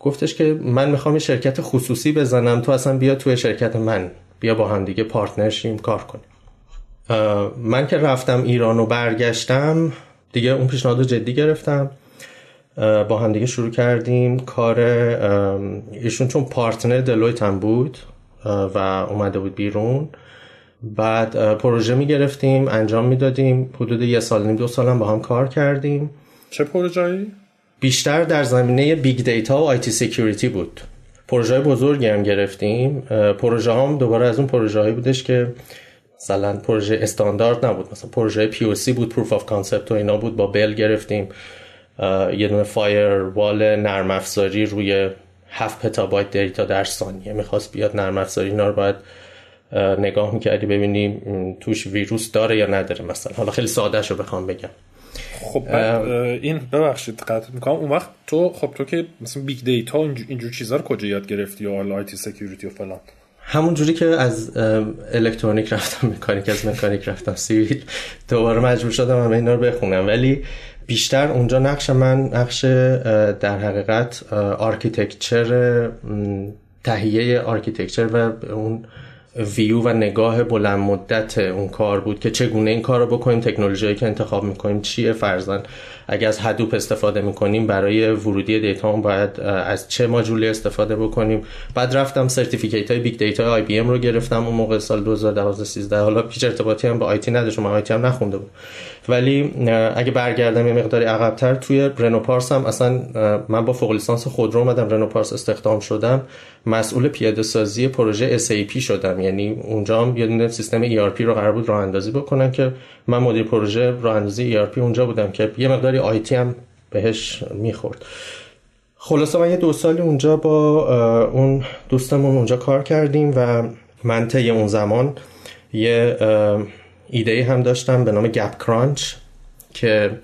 گفتش که من می‌خوام یه شرکت خصوصی بزنم تو اصلا بیا توی شرکت من بیا با هم دیگه partnership کار کنیم. من که رفتم ایران و برگشتم دیگه اون پیشنهاد جدی گرفتم. با هم دیگه شروع کردیم. کار ایشون چون partner Deloitte هم بود و اومده بود بیرون. بعد پروژه می گرفتیم انجام می‌دادیم. حدود یه سال نیم دو سال هم با هم کار کردیم. چه پروژه‌ای؟ بیشتر در زمینه big data و IT security بود. پروژه بزرگی هم گرفتیم. پروژه هم دوباره از اون پروژه هایی بودش که مثلا پروژه استاندارد نبود. مثلا پروژه POC بود proof of concept و اینا بود با Bell گرفتیم. یه دونه firewall نرم افزاری روی 7 پتابایت data در ثانیه. می‌خواست بیاد نرم افزاری اینا رو باید نگاه می‌کردی ببینیم توش ویروس داره یا نداره مثلا. حالا خیلی ساده رو بخوام بگم. خب این ببخشید قطع می‌کنم. اون وقت تو خب تو که مثلا big data اینجور چیزا رو کجا یاد گرفتی یا حالا IT security و فلان؟ همون جوری که از الکترونیک رفتم مکانیک از مکانیک رفتم. civil دوباره مجبور شدم همه اینا رو بخونم. ولی بیشتر اونجا نقش من نقش در حقیقت architecture تهیه architecture و اون ویو و نگاه بلند مدت اون کار بود که چگونه این کار رو بکنیم تکنولوژی که انتخاب می‌کنیم چیه فرضا؟ اگر از Hadoop استفاده می‌کنیم برای ورودی data هم باید از چه ماجولی استفاده بکنیم. بعد رفتم certificate های big data IBM رو گرفتم اون موقع سال 2012 13 حالا هیچ ارتباطی هم با IT نداشت من IT هم نخونده بودم. ولی اگه برگردم یه مقداری عقبتر توی رنوپارس هم اصلا من با فوق لیسانس خودرو اومدم رنوپارس استخدام شدم. مسئول پیاده سازی پروژه SAP شدم. یعنی اونجا هم یه سیستم ERP رو قرار بود راه اندازی بکنم که من مدیر پروژه راه اندازی ERP اونجا بودم که یه مقداری IT هم بهش می‌خورد. خلاصه من یه دو سالی اونجا با اون دوستمون اونجا کار کردیم و من طی اون زمان یه ایده هم داشتم به نام Gap Crunch که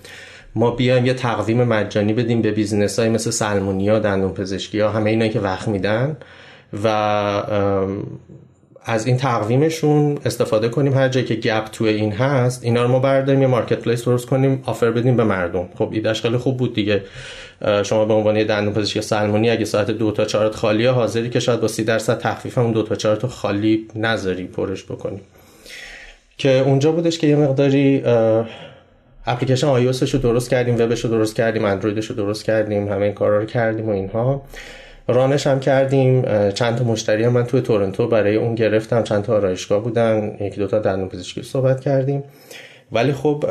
ما بیایم یه تقویم مجانی بدیم به business های مثل سلمونیا دندون پزشکی ها همه اینا که وقت میدن و از این تقویمشون استفاده کنیم. هر جایی که gap توی این هست اینا رو ما برداریم یه marketplace درست کنیم offer بدیم به مردم. خب ایدهش خیلی خوب بود دیگه. شما به عنوان دندون پزشکی سلمونی اگه ساعت دو تا چهارت خالی حاضری که شاید با سی درصد تخفیف اون دو تا چهار تا خالی نذاری پرش بکنیم. که اونجا بودش که یه مقداری اپلیکیشن آی رو درست کردیم وبش رو درست کردیم اندرویدش رو درست کردیم همه این کارا رو کردیم و اینها. رانش هم کردیم چند تا مشتری هم من توی تورنتو برای اون گرفتم. چند تا آرایشگاه بودن یکی دوتا دندون پزشکی صحبت کردیم. ولی خب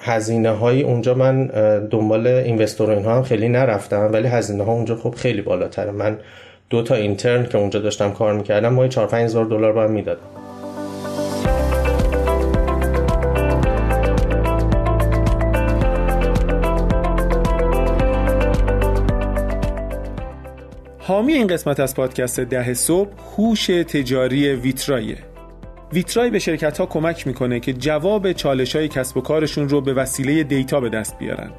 هزینه های اونجا من دنبال اینوستور اینها هم خیلی نرفتم. ولی هزینه ها اونجا خب خیلی بالاتره. من دو تا اینترن که اونجا داشتم کار می‌کردم ماهی 4 5 هزار دلار باید می‌دادم. حامی این قسمت از پادکست ده صبح هوش تجاری ویترایه. ویترای به شرکت ها کمک می‌کنه که جواب چالش های کسب و کارشون رو به وسیله دیتا به دست بیارن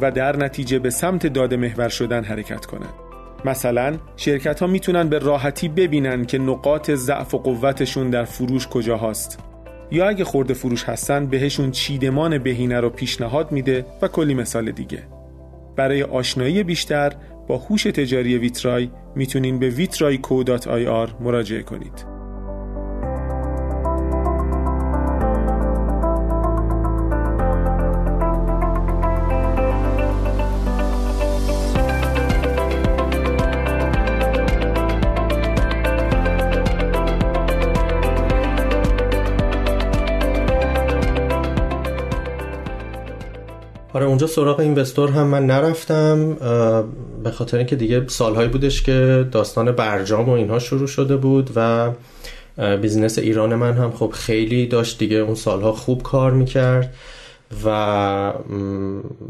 و در نتیجه به سمت داده محور شدن حرکت کنن. مثلا شرکت ها می‌تونن به راحتی ببینن که نقاط ضعف و قوتشون در فروش کجا هست یا اگه خورده فروش هستن بهشون چیدمان بهینه رو پیشنهاد میده و کلی مثال دیگه. برای آشنایی بیشتر با هوش تجاری ویترای می‌تونین به vitrayco.ir مراجعه کنید. اونجا سراغ اینوستور هم من نرفتم به خاطر اینکه دیگه سالهایی بودش که داستان برجام و اینها شروع شده بود و بیزینس ایران من هم خب خیلی داشت دیگه اون سالها خوب کار می‌کرد و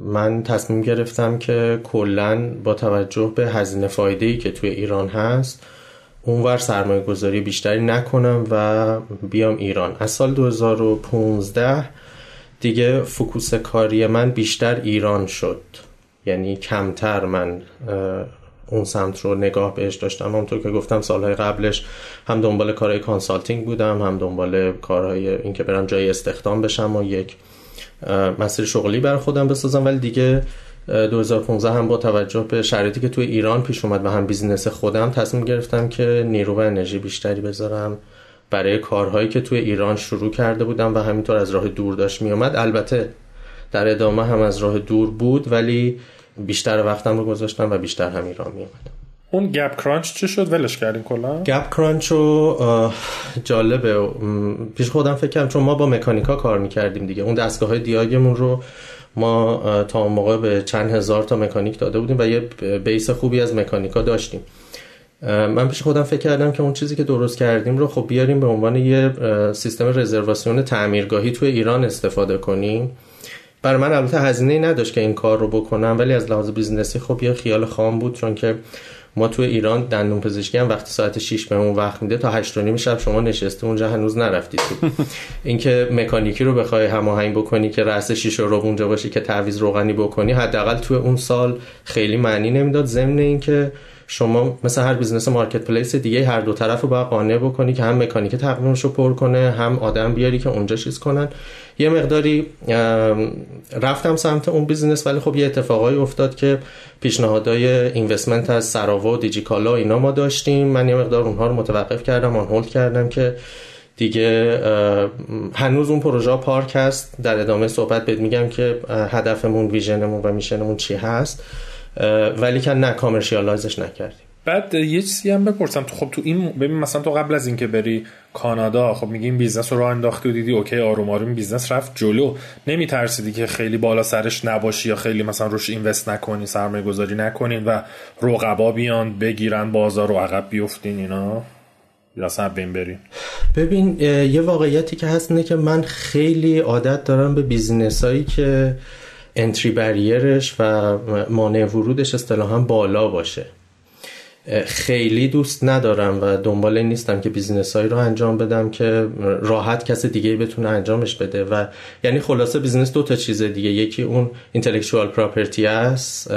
من تصمیم گرفتم که کلا با توجه به هزینه فایده ای که توی ایران هست اونور سرمایه گذاری بیشتری نکنم و بیام ایران. از سال 2015 دیگه focus کاری من بیشتر ایران شد. یعنی کمتر من اون سمت رو نگاه بهش داشتم. همونطور که گفتم سالهای قبلش هم دنبال کارهای consulting بودم هم دنبال کارهای اینکه برم جای استخدام بشم و یک مسیر شغلی بر خودم بسازم. ولی دیگه 2015 هم با توجه به شرایطی که توی ایران پیش اومد و هم business خودم تصمیم گرفتم که نیرو و انرژی بیشتری بذارم. برای کارهایی که توی ایران شروع کرده بودم و همینطور از راه دور داشت میومد البته در ادامه هم از راه دور بود ولی بیشتر وقتم رو گذاشتم و بیشتر هم ایران میومدم اون گپ کرانچ چه شد؟ ولش کردین کلا. گپ کرانچ رو جالبه. پیش خودم فکر کردم چون ما با مکانیکا کار می‌کردیم دیگه. اون دستگاه های دیاگمون رو ما تا اون موقع به چند هزار تا مکانیک داده بودیم و یه بیس خوبی از مکانیکا داشتیم. من پیش خودم فکر کردم که اون چیزی که درست کردیم رو خب بیاریم به عنوان یه سیستم رزرواسیون تعمیرگاهی توی ایران استفاده کنیم. برای من البته هزینه نداشت که این کار رو بکنم ولی از لحاظ business ی خب یه خیال خام بود چون که ما تو ایران دندون پزشکی هم وقتی ساعت 6 بهمون وقت میده تا 8 نیم شب شما نشسته اونجا هنوز نرفتید. [laughs] اینکه مکانیکی رو بخوای هماهنگ بکنی که رأس شیشه رو اونجا باشی که تعویض روغنی بکنی حداقل تو اون سال خیلی معنی نمی‌داد. ضمن اینکه شما مثل هر business marketplace دیگه هر دو طرف رو باید قانع بکنی که هم مکانیک تقویمش رو پر کنه هم آدم بیاری که اونجا چیز کنن. یه مقداری رفتم سمت اون business ولی خب یه اتفاقایی افتاد که پیشنهادهای investment از سراوا و دیجیکالا اینا ما داشتیم. من یه مقدار اونها رو متوقف کردم on hold کردم که دیگه هنوز اون پروژه park هست. در ادامه صحبت بهت میگم که هدفمون vision مون و mission مون چی هست. ولی که نه commercialize ش نکردیم. بعد یه چیزی هم بپرسم. تو خب تو این ببین مثلا تو قبل از اینکه بری کانادا خب میگی این business رو راه انداختی و دیدی okay آروم آروم business رفت جلو. نمیترسیدی که خیلی بالا سرش نباشی یا خیلی مثلا روش invest نکنی سرمایه گذاری نکنین و رقبا بیان بگیرن بازار رو عقب بیفتین اینا. یا اصلا بین برین. ببین یه واقعیتی که هست اینه که من خیلی عادت دارم به business هایی که entry barrier ش و مانع ورودش اصطلاحا بالا باشه. خیلی دوست ندارم و دنبال نیستم که business هایی رو انجام بدم که راحت کس دیگه بتونه انجامش بده و یعنی خلاصه business دو تا چیز دیگه. یکی اون intellectual property است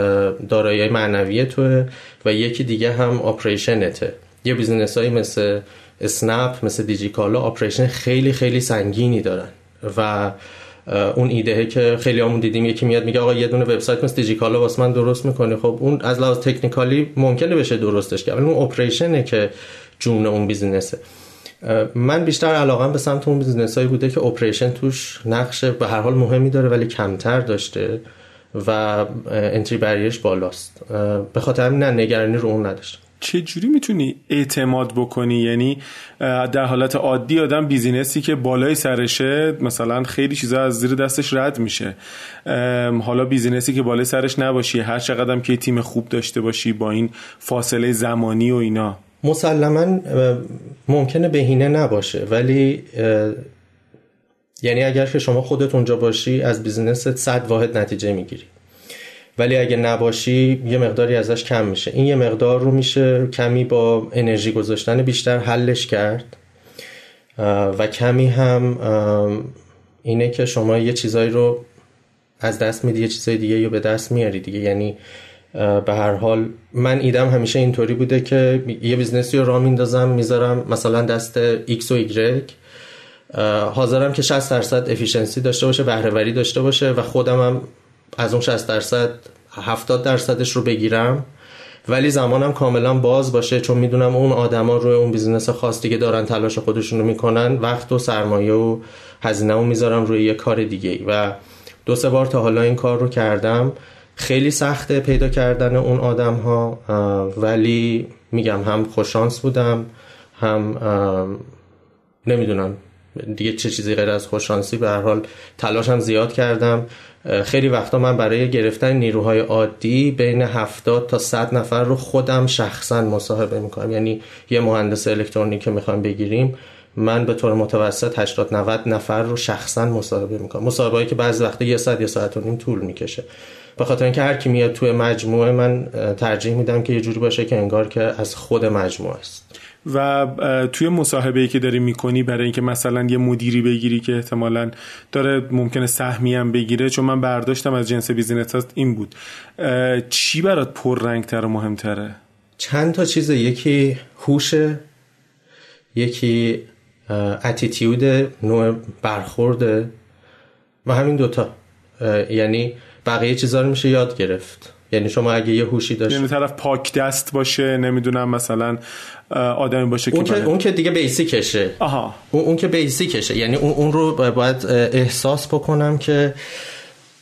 دارایی معنوی توه و یکی دیگه هم operation ته یه business هایی مثل اسنپ مثل دیجیکالا operation خیلی خیلی سنگینی دارن و اون ایده که خیلی همون دیدیم یکی میاد میگه آقا یه دونه وبسایت مثل دیجیکالا واسه من درست می‌کنی. خب اون از لحاظ technical ی ممکنه بشه درستش کرد اون operation ه که جون اون business ه. من بیشتر علاقم به سمت اون business هایی بوده که operation توش نقش به هر حال مهمی داره ولی کمتر داشته و entry barrier ش بالاست. به خاطر همین نگرانی رو اون نداشتم. چجوری می‌تونی اعتماد بکنی؟ یعنی در حالت عادی آدم business ی که بالای سرشه مثلا خیلی چیزا از زیر دستش رد میشه. حالا business ی که بالای سرش نباشی هر چقدر که تیم خوب داشته باشی با این فاصله زمانی و اینا. مسلما ممکنه بهینه نباشه ولی یعنی اگر که شما خودت اونجا باشی از business ت صد واحد نتیجه می‌گیری. ولی اگه نباشی یه مقداری ازش کم میشه. این یه مقدار رو میشه کمی با انرژی گذاشتن بیشتر حلش کرد. و کمی هم اینه که شما یه چیزایی رو از دست میدی یه چیزای دیگه رو به دست میاری دیگه. یعنی به هر حال من ایدم همیشه اینطوری بوده که یه business ی رو را میندازم می‌ذارم مثلا دست X و Y حاضرم که 60 درصد efficiency داشته باشه بهرهوری داشته باشه و خودم هم از اون 60 درصد 70 درصدش رو بگیرم. ولی زمانم کاملا باز باشه چون می‌دونم اون آدما روی اون business خاص دیگه دارن تلاش خودشون رو می‌کنن وقت و سرمایه و هزینه رو می‌ذارم روی یه کار دیگه و دو سه بار تا حالا این کار رو کردم. خیلی سخته پیدا کردن اون آدم ها ولی میگم هم خوششانس بودم هم نمی‌دونم دیگه چه چیزی غیر از خوششانسی به هر حال تلاشم زیاد کردم. خیلی وقتا من برای گرفتن نیروهای عادی بین 70 تا 100 نفر رو خودم شخصا مصاحبه می‌کنم. یعنی یه مهندس الکترونیک که می‌خوایم بگیریم من به طور متوسط 80 90 نفر رو شخصا مصاحبه می‌کنم. مصاحبه که بعضی وقتا یه ساعت یه ساعت و نیم طول می‌کشه. به خاطر اینکه هر کی میاد توی مجموعه من ترجیح میدم که یه جوری باشه که انگار که از خود مجموعه است. و توی مصاحبه ای که داری می‌کنی برای اینکه مثلا یه مدیری بگیری که احتمالا داره ممکنه سهمی هم بگیره چون من برداشتم از جنس بیزینس هست این بود. چی برات پررنگتر و مهمتره؟ چند تا چیز یکی هوش یکی اتیتیود نوع برخورده و همین دوتا. یعنی بقیه چیزا رو میشه یاد گرفت. یعنی شما اگه یه هوشی داشت یعنی طرف پاک دست باشه نمی‌دونم مثلا آدمی باشه اون که اون که دیگه بیسیکشه. آها. اون, اون که بیسیکشه. یعنی اون, اون رو باید احساس بکنم که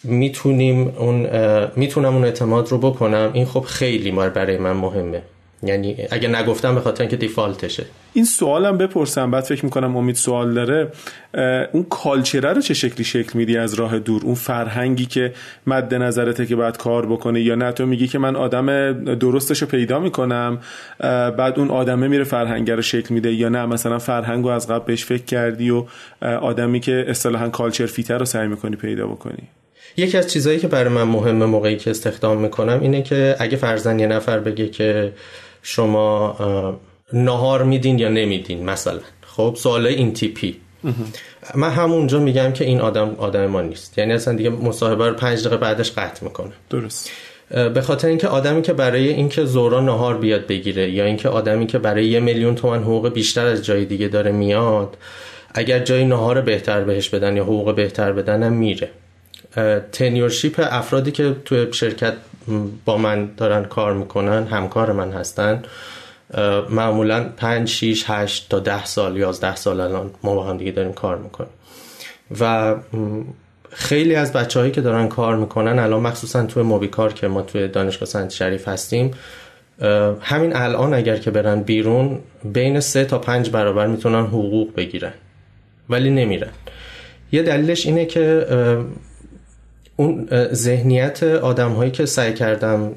می‌تونیم اون می‌تونم اون اعتماد رو بکنم. این خب خیلی مار برای من مهمه. یعنی اگه نگفتم به خاطر اینکه دیفالتشه. این سوالم بپرسم بعد فکر می‌کنم امید سوال داره. اون کالچره رو چه شکلی شکل میدی از راه دور؟ اون فرهنگی که مد نظرته که باید کار بکنه یا نه؟ تو میگی که من آدم درستش رو پیدا می‌کنم بعد اون آدمه میره فرهنگ رو شکل میده یا نه؟ مثلا فرهنگ رو از قبل بهش فکر کردی و آدمی که اصطلاحا کالچر فیتر رو سعی می‌کنی پیدا بکنی. یکی از چیزهایی که برای من مهمه موقعی که استخدام می‌کنم اینه که اگه فرزن یه نفر بگه که شما نهار میدین یا نمیدین مثلا. خب سوال این تیپی. من همونجا میگم که این آدم آدم ما نیست. یعنی اصلا دیگه مصاحبه رو پنج دقیقه بعدش قطع می‌کنه. درست. به خاطر اینکه آدمی که برای اینکه زورا نهار بیاد بگیره یا اینکه آدمی که برای یه میلیون تومن حقوق بیشتر از جای دیگه داره میاد اگر جای نهار بهتر بهش بدن یا حقوق بهتر بدن هم میره تنیورشیپ افرادی که توی شرکت با من دارن کار می‌کنن همکار من هستن. معمولا 5 6 8 تا 10 سال 11 سال الان ما با هم دیگه داریم کار می‌کنیم. و خیلی از بچههایی که دارن کار می‌کنن الان مخصوصا توی موبیکار که ما توی دانشگاه سنت شریف هستیم همین الان اگر که برن بیرون بین سه تا پنج برابر می‌تونن حقوق بگیرن. ولی نمیرن. یه دلیلش اینه که اون ذهنیت آدم هایی که سعی کردم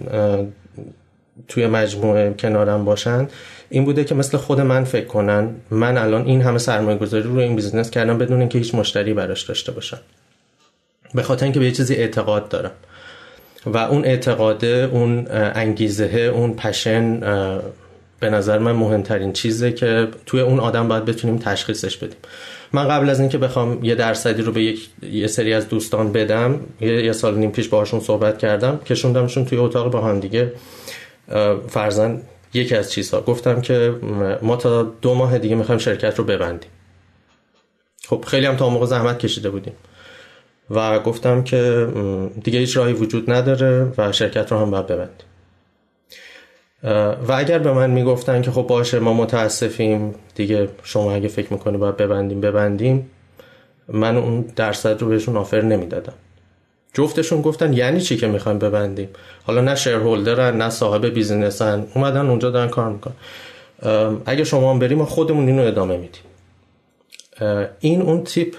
توی مجموعه کنارم باشن این بوده که مثل خود من فکر کنن من الان این همه سرمایه گذاری رو این business کردم بدون اینکه هیچ مشتری براش داشته باشم. به خاطر اینکه به یه چیزی اعتقاد دارم. و اون اعتقاده اون انگیزه اون passion به نظر من مهمترین چیزه که توی اون آدم باید بتونیم تشخیصش بدیم. من قبل از اینکه بخوام یه درصدی رو به یک یه سری از دوستان بدم یه, یه سال نیم پیش باهاشون صحبت کردم کشوندمشون توی اتاق با هم دیگه. فرزن یکی از چیزها. گفتم که ما تا دو ماه دیگه می‌خوایم شرکت رو ببندیم. خب خیلی هم تا موقع زحمت کشیده بودیم. و گفتم که دیگه هیچ راهی وجود نداره و شرکت رو هم باید ببندیم. و اگر به من می‌گفتن که خب باشه ما متاسفیم دیگه شما اگه فکر می‌کنی باید ببندیم ببندیم من اون درصد رو بهشون آفر نمی‌دادم. جفتشون گفتن یعنی چی که می‌خوایم ببندیم؟ حالا نه شیرهولدرن نه صاحب بیزینسن اومدن اونجا دارن کار می‌کنن. اگه شما هم بریم ما خودمون اینو ادامه میدیم. این اون تیپ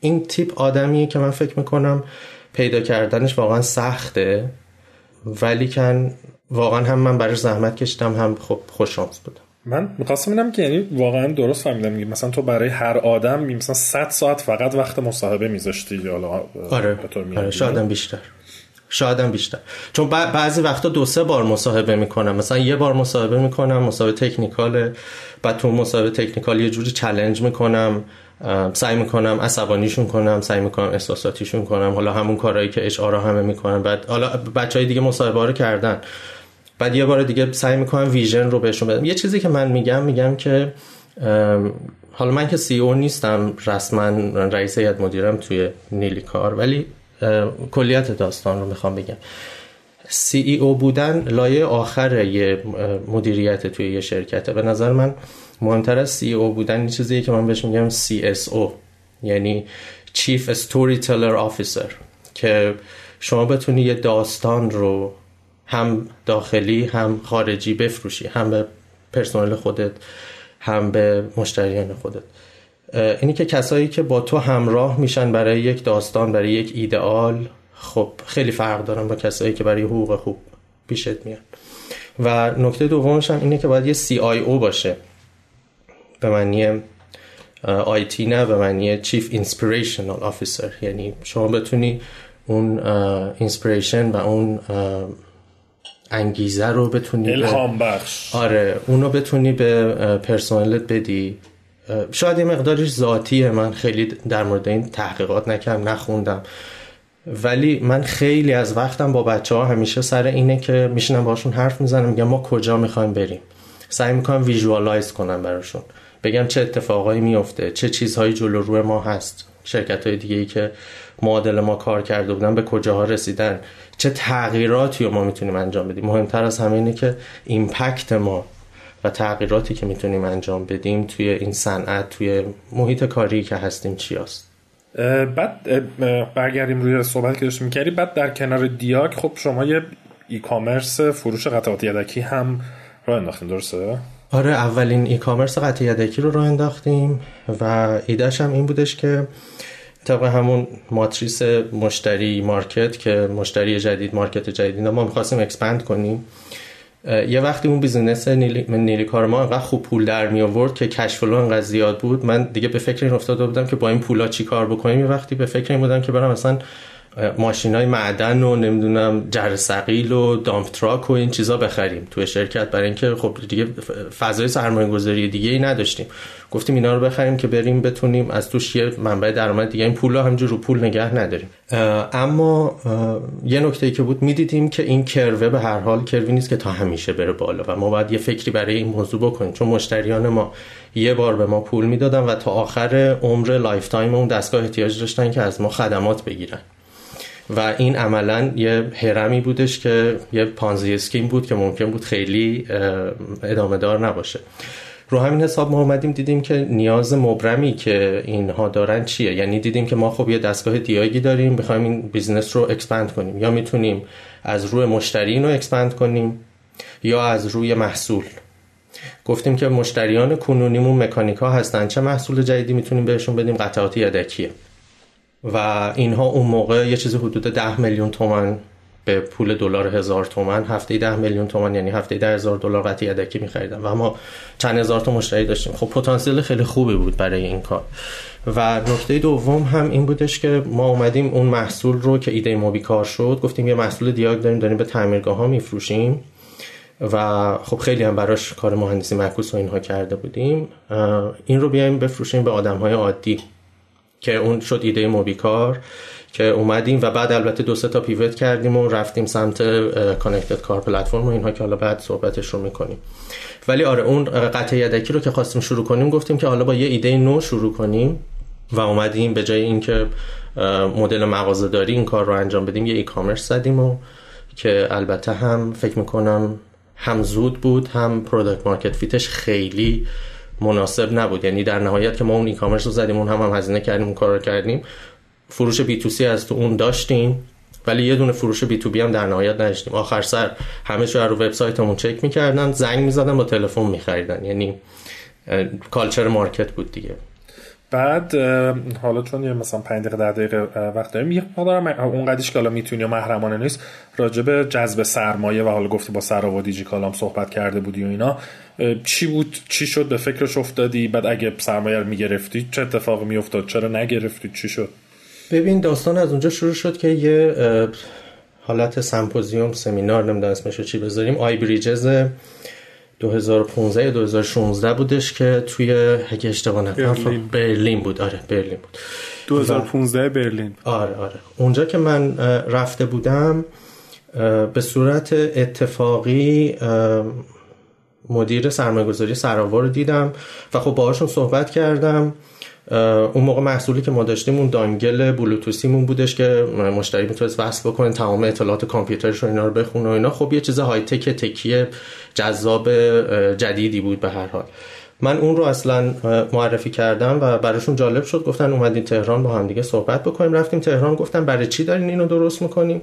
این تیپ آدمیه که من فکر می‌کنم پیدا کردنش واقعا سخته ولی کن واقعا هم من برای زحمت کشیدم هم خب خوش شانس بودم. من می‌خواستم ببینم که یعنی واقعا درست فهمیدم میگه مثلا تو برای هر آدم مثلا 100 ساعت فقط وقت مصاحبه میذاشتی حالا آره, آره شایدم بیشتر. شایدم بیشتر. چون بعضی وقتا دو سه بار مصاحبه می‌کنم. مثلا یه بار مصاحبه می‌کنم مصاحبه تکنیکال بعد تو مصاحبه تکنیکال یه جوری چلنج می‌کنم. سعی می‌کنم عصبانیشون کنم سعی می‌کنم احساساتیشون کنم. حالا همون کارهایی که اچ همه می‌کنن. بعد حالا بچهای دیگه مصاحبه رو کردن. بعد یه بار دیگه سعی می‌کنم ویژن رو بهشون بدم. یه چیزی که من میگم میگم که حالا من که سی او نیستم رسما رئیس هیئت مدیرم توی نیلی کار ولی کلیت داستان رو می‌خوام بگم. سی ای او بودن لایه آخر یه مدیریت توی یه شرکته. به نظر من مهمتر از سی او بودن این چیزیه که من بهش میگم او یعنی Chief Storyteller Officer که شما بتونی یه داستان رو هم داخلی هم خارجی بفروشی هم به پرسنل خودت هم به مشتریان خودت. اینی که کسایی که با تو همراه میشن برای یک داستان برای یک ایدئال خب خیلی فرق دارن با کسایی که برای حقوق خوب پیشت میان. و نکته دومش هم اینه که باید یه CIO باشه. به معنی IT نه به معنی chief inspirational officer یعنی شما بتونی اون inspiration و اون انگیزه رو بتونی الهام بخش. آره اونو بتونی به پرسنلت بدی. شاید یه مقدارش ذاتیه. من خیلی در مورد این تحقیقات نکردم نخوندم. ولی من خیلی از وقتم با بچه ها همیشه سر اینه که میشینم باشون حرف می‌زنم میگم ما کجا می‌خوایم بریم. سعی می‌کنم visualize کنم براشون. بگم چه اتفاقایی میفته چه چیزهایی جلو روی ما هست. شرکت های دیگه ای که معادل ما کار کرده بودن به کجاها رسیدن. چه تغییراتی رو ما می‌تونیم انجام بدیم. مهمتر از همه اینه که impact ما و تغییراتی که می‌تونیم انجام بدیم توی این صنعت توی محیط کاری که هستیم چی هست بعد برگردیم روی صحبت که داشتیم می‌کردی بعد در کنار دیاگ خب شما یه e-commerce فروش قطعات یدکی هم راه انداختیم درسته؟ آره اولین e-commerce قطعه یدکی رو راه انداختیم و ایدهش هم این بودش که طبق همون ماتریس مشتری market که مشتری جدید market جدید ما می‌خواستیم expand کنیم یه وقتی اون business نیلی, نیلی کار ما انقدر خوب پول در می آورد که cash flow انقدر زیاد بود. من دیگه به فکر این افتاده بودم که با این پولا چی کار بکنیم. یه وقتی به فکر این بودم که برم مثلا ماشین های معدن و نمی‌دونم جرثقیل و dump truck و این چیزا بخریم توی شرکت برای اینکه خب دیگه فضای سرمایه گذاری دیگه ای نداشتیم. گفتیم اینا رو بخریم که بریم بتونیم از توش یه منبع درآمد دیگه. این پولا همینجور رو پول نگه نداریم. اما یه نکته ای که بود می‌دیدیم که این curve ه به هر حال curve ی نیست که تا همیشه بره بالا و ما باید یه فکری برای این موضوع بکنیم. چون مشتریان ما یه بار به ما پول می‌دادن و تا آخر عمر lifetime اون دستگاه احتیاج داشتن که از ما خدمات بگیرن. و این عملا یه هرمی بودش که یه Ponzi scheme بود که ممکن بود خیلی ادامه دار نباشه. رو همین حساب ما اومدیم دیدیم که نیاز مبرمی که اینها دارن چیه؟ یعنی دیدیم که ما خب یه دستگاه دیاگی داریم می‌خوایم این business رو expand کنیم. یا می‌تونیم از روی مشتری رو expand کنیم یا از روی محصول. گفتیم که مشتریان کنونیمون مکانیکا هستن. چه محصول جدیدی می‌تونیم بهشون بدیم؟ قطعات یدکیه. و اینها اون موقع یه چیزی حدود ده میلیون تومن به پول دلار هزار تومن هفته ده میلیون تومن یعنی هفته ده هزار دلار قطعی یدکی میخریدن. و ما چند هزار تا مشتری داشتیم. خب پتانسیل خیلی خوبی بود برای این کار. و نکته دوم هم این بودش که ما اومدیم اون محصول رو که ایده موبی کار شد گفتیم یه محصول دیاگ داریم داریم به تعمیرگاه ها میفروشیم. و خب خیلی هم براش کار مهندسی معکوس و اینها کرده بودیم. این رو بیایم بفروشیم به آدم های عادی. که اون شد ایده موبیکار که اومدیم و بعد البته دو سه تا پیوت کردیم و رفتیم سمت کانکتد کار پلتفرم و اینها که حالا بعد صحبتش رو می‌کنیم. ولی آره اون قطع یدکی رو که خواستیم شروع کنیم گفتیم که حالا با یه ایده نو شروع کنیم و اومدیم به جای اینکه مدل مغازه داری این کار رو انجام بدیم یه ای کامرس زدیم و که البته هم فکر می‌کنم هم زود بود هم product market fit ش خیلی مناسب نبود. یعنی در نهایت که ما اون e-commerce رو زدیم اون هم, هم هزینه کردیم اون کار رو کردیم. فروش B2C از تو اون داشتیم ولی یه دونه فروش B2B هم در نهایت نداشتیم. آخر سر همه چیز رو وبسایتمون چک می‌کردن زنگ می‌زدن با تلفن میخریدن. یعنی culture market بود دیگه. بعد حالا چون یه مثلا 5 دقیقه 10 دقیقه وقت داریم یه مقدار اون قدیش که حالا می‌تونی و محرمانه نیست راجع جذب سرمایه و حالا گفتی با سراوا دیجیکال هم صحبت کرده بودی و اینا چی بود؟ چی شد؟ به فکرش افتادی؟ بعد اگه سرمایه رو می‌گرفتی چه اتفاقی میافتاد؟ چرا نگرفتی؟ چی شد؟ ببین داستان از اونجا شروع شد که یه حالت سمپوزیوم سمینار نمی‌دونم اسمش چی بذاریم آی بریجز 2015 یا 2016 بودش که توی اگه اشتباه نکنم. برلین. بود. آره برلین بود. 2015 برلین. آره آره. اونجا که من رفته بودم به صورت اتفاقی مدیر سرمایه‌گذاری سراوا رو دیدم و خب باهاشون صحبت کردم. اون موقع محصولی که ما داشتیم اون دانگل بلوتوسیمون بودش که مشتری می‌تونست وصل بکنه تمام اطلاعات کامپیوترش رو اینا رو بخونه و اینا. خب یه چیز های تک تکیه جذاب جدیدی بود به هر حال. من اون رو اصلا معرفی کردم و براشون جالب شد. گفتن اومدین تهران با هم دیگه صحبت بکنیم. رفتیم تهران گفتن برای چی دارین اینو درست می‌کنیم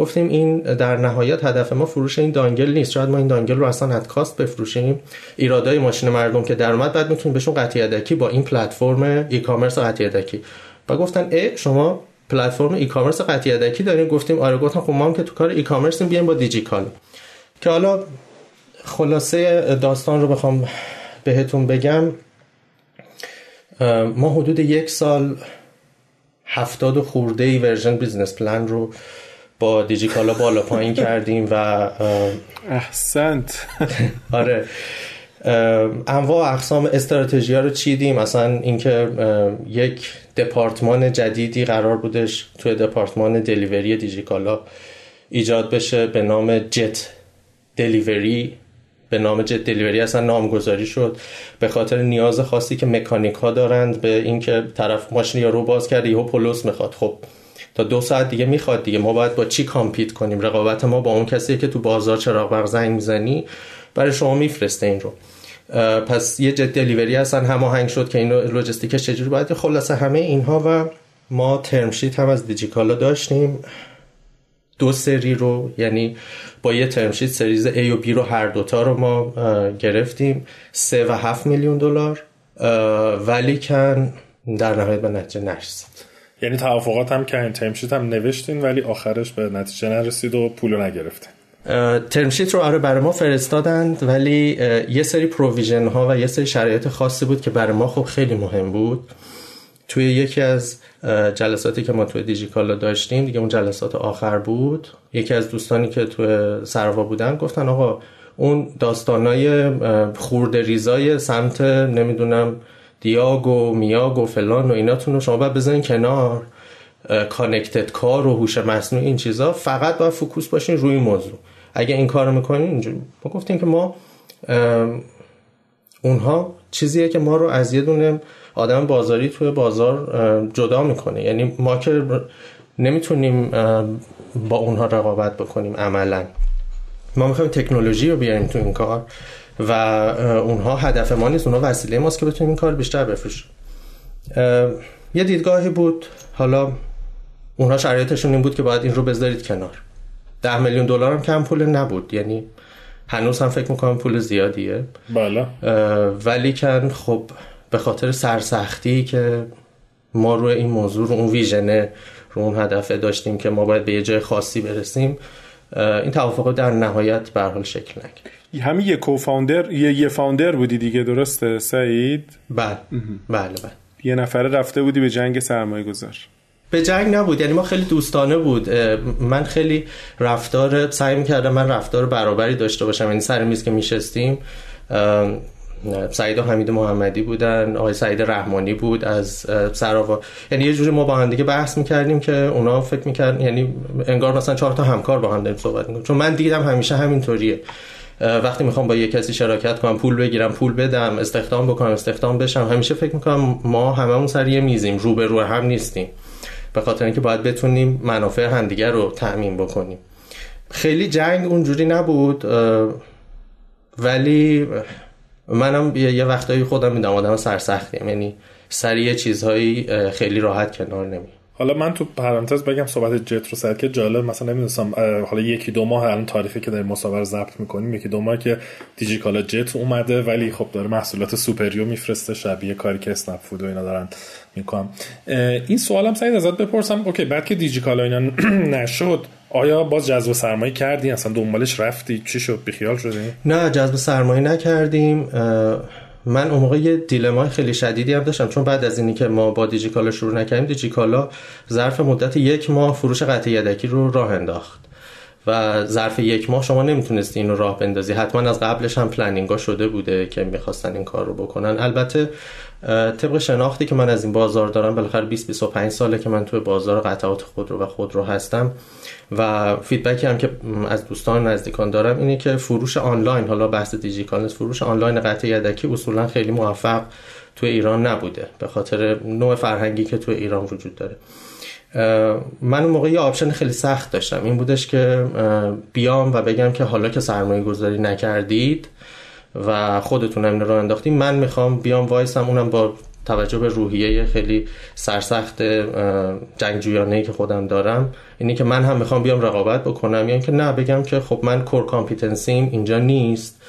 گفتیم این در نهایت هدف ما فروش این دانگل نیست. شاید ما این دانگل رو اصلا ات کاست بفروشیم. ایرادای ماشین مردم که در اومد بعد می‌تونیم بهشون قطعی یدکی با این پلتفرم ای کامرس قطعی یدکی و گفتن ای شما پلتفرم ای کامرس قطعی یدکی دارین؟ گفتیم آره. گفتم خب ما هم که تو کار ای کامرس بیایم با دیجیکال. که حالا خلاصه داستان رو بخوام بهتون بگم. ما حدود یک سال هفتاد و خورده ای version business plan رو با دیجیکالا بالا پایین کردیم و احسنت. [laughs] آره. انواع اقسام استراتژی ها رو چیدیم؟ مثلا اینکه یک دپارتمان جدیدی قرار بودش توی دپارتمان delivery دیجیکالا ایجاد بشه به نام جت دلیوری. به نام جت دلیوری اصلا نامگذاری شد. به خاطر نیاز خاصی که مکانیک ها دارند به اینکه طرف ماشین یا رو باز کرده یهو پولس می‌خواد. خب تا دو ساعت دیگه می‌خواد دیگه. ما باید با چی کامپیت کنیم؟ رقابت ما با اون کسی که تو بازار چراغ برق زنگ می‌زنی برای شما میفرسته این رو. پس یه جت دلیوری اصلا هماهنگ شد که این لوجستیکش چجوری باید خلاصه همه اینها و ما term sheet هم از دیجیکالا داشتیم. دو سری رو یعنی با یه term sheet series A و B رو هر دوتا رو ما گرفتیم. سه و هفت میلیون دلار. ولیکن در نهایت به نتیجه نرسید. یعنی توافقات هم که term sheet هم نوشتین ولی آخرش به نتیجه نرسید و پولو نگرفتین. term sheet رو آره برای ما فرستادند ولی یه سری provision ها و یه سری شرایط خاصی بود که برای ما خب خیلی مهم بود. توی یکی از جلساتی که ما توی دیجیکالا داشتیم دیگه اون جلسات آخر بود یکی از دوستانی که توی سرآوا بودن گفتن آقا اون داستانای خورد ریزای سمت نمی‌دونم دیاگو میاگو فلان و ایناتون رو شما باید بزنین کنار. connected car و هوش مصنوعی این چیزا. فقط باید focus باشین روی موضوع. اگه این کارو می‌کنین اینجوری. ما گفتیم که ما اونها چیزیه که ما رو از یه دونه آدم بازاری توی بازار جدا می‌کنه. یعنی ما که نمی‌تونیم با اونها رقابت بکنیم عملا. ما می‌خوایم تکنولوژی رو بیاریم تو این کار. و اونها هدف ما نیست اونها وسیله ماست که بتونیم این کار بیشتر بفروشیم. یه دیدگاهی بود. حالا اونها شرایطشون این بود که باید این رو بذارید کنار. ده میلیون دلار هم کم پول نبود. یعنی هنوز هم فکر می‌کنم پول زیادیه. بله. ولی کن خب به خاطر سرسختی که ما روی این موضوع رو اون ویژنه رو اون هدفه داشتیم که ما باید به یه جای خاصی برسیم این توافق در نهایت به حال شکل نگرفت همین یه کوفاندر یه یه فاوندر بودی دیگه درسته؟ سعید؟ بله. بله بله. یه نفره رفته بودی به جنگ سرمایه گذار. به جنگ نبود یعنی ما خیلی دوستانه بود. من خیلی رفتار سعی می‌کردم من رفتار برابری داشته باشم یعنی سر میز که میشستیم سعید و حمید محمدی بودن آقای سعید رحمانی بود از سراوا یعنی یه جوری ما با هم دیگه بحث می‌کردیم که اونا فکر می‌کردن یعنی انگار مثلا چهار تا همکار با هم داریم صحبت می‌کنیم. چون من دیدم همیشه همینطوریه. وقتی می‌خوام با یه کسی شراکت کنم پول بگیرم پول بدم استخدام بکنم استخدام بشم همیشه فکر می‌کنم ما هممون سر یه میزیم رو به رو هم نیستیم. به خاطر اینکه باید بتونیم منافع همدیگر رو تأمین بکنیم. خیلی جنگ اونجوری نبود ولی منم یه وقتایی خودم میدم آدم سرسختیم یعنی سریع چیزهایی خیلی راحت کنار نمی حالا من تو پرانتز بگم صحبت جت رو سر که جالب مثلا نمی‌دونستم حالا یکی دو ماه الان تاریخی که در مسابقه ضبط می‌کنیم یکی دو ماه که دیجیکالا جت اومده ولی خب داره محصولات سوپریو میفرسته شبیه کاری که اسنپ فود و اینا دارن می‌کنم این سوالم سعید ازت بپرسم. اوکی بعد که دیجیکالا اینا [clears throat] نشد آیا باز جذب سرمایه کردی؟ اصلا دنبالش رفتی؟ چی شد؟ بیخیال شدی؟ نه جذب سرمایه نکردیم. من اون موقع یه دیلمای خیلی شدیدی هم داشتم چون بعد از اینی که ما با دیجیکالا شروع نکردیم دیجیکالا ظرف مدت یک ماه فروش قطع یدکی رو راه انداخت. و ظرف یک ماه شما نمی‌تونستی اینو راه بندازی. حتما از قبلش هم پلنینگا شده بوده که می‌خواستن این کار رو بکنن. البته طبق شناختی که من از این بازار دارم بالاخره 20 25 ساله که من توی بازار قطعات خودرو و خودرو هستم و feedback ی هم که از دوستان نزدیکان دارم اینه که فروش آنلاین حالا بحث دیجیکالا فروش آنلاین قطعه یدکی اصولا خیلی موفق توی ایران نبوده به خاطر نوع فرهنگی که توی ایران وجود داره. من اون موقع یه option خیلی سخت داشتم. این بودش که بیام و بگم که حالا که سرمایه گذاری نکردید و خودتون هم رو انداختیم من می‌خوام بیام وایسم اونم با توجه به روحیه خیلی سرسخت جنگجویانه که خودم دارم اینی که من هم می‌خوام بیام رقابت بکنم. یعنی که نه بگم که خب من core competency م اینجا نیست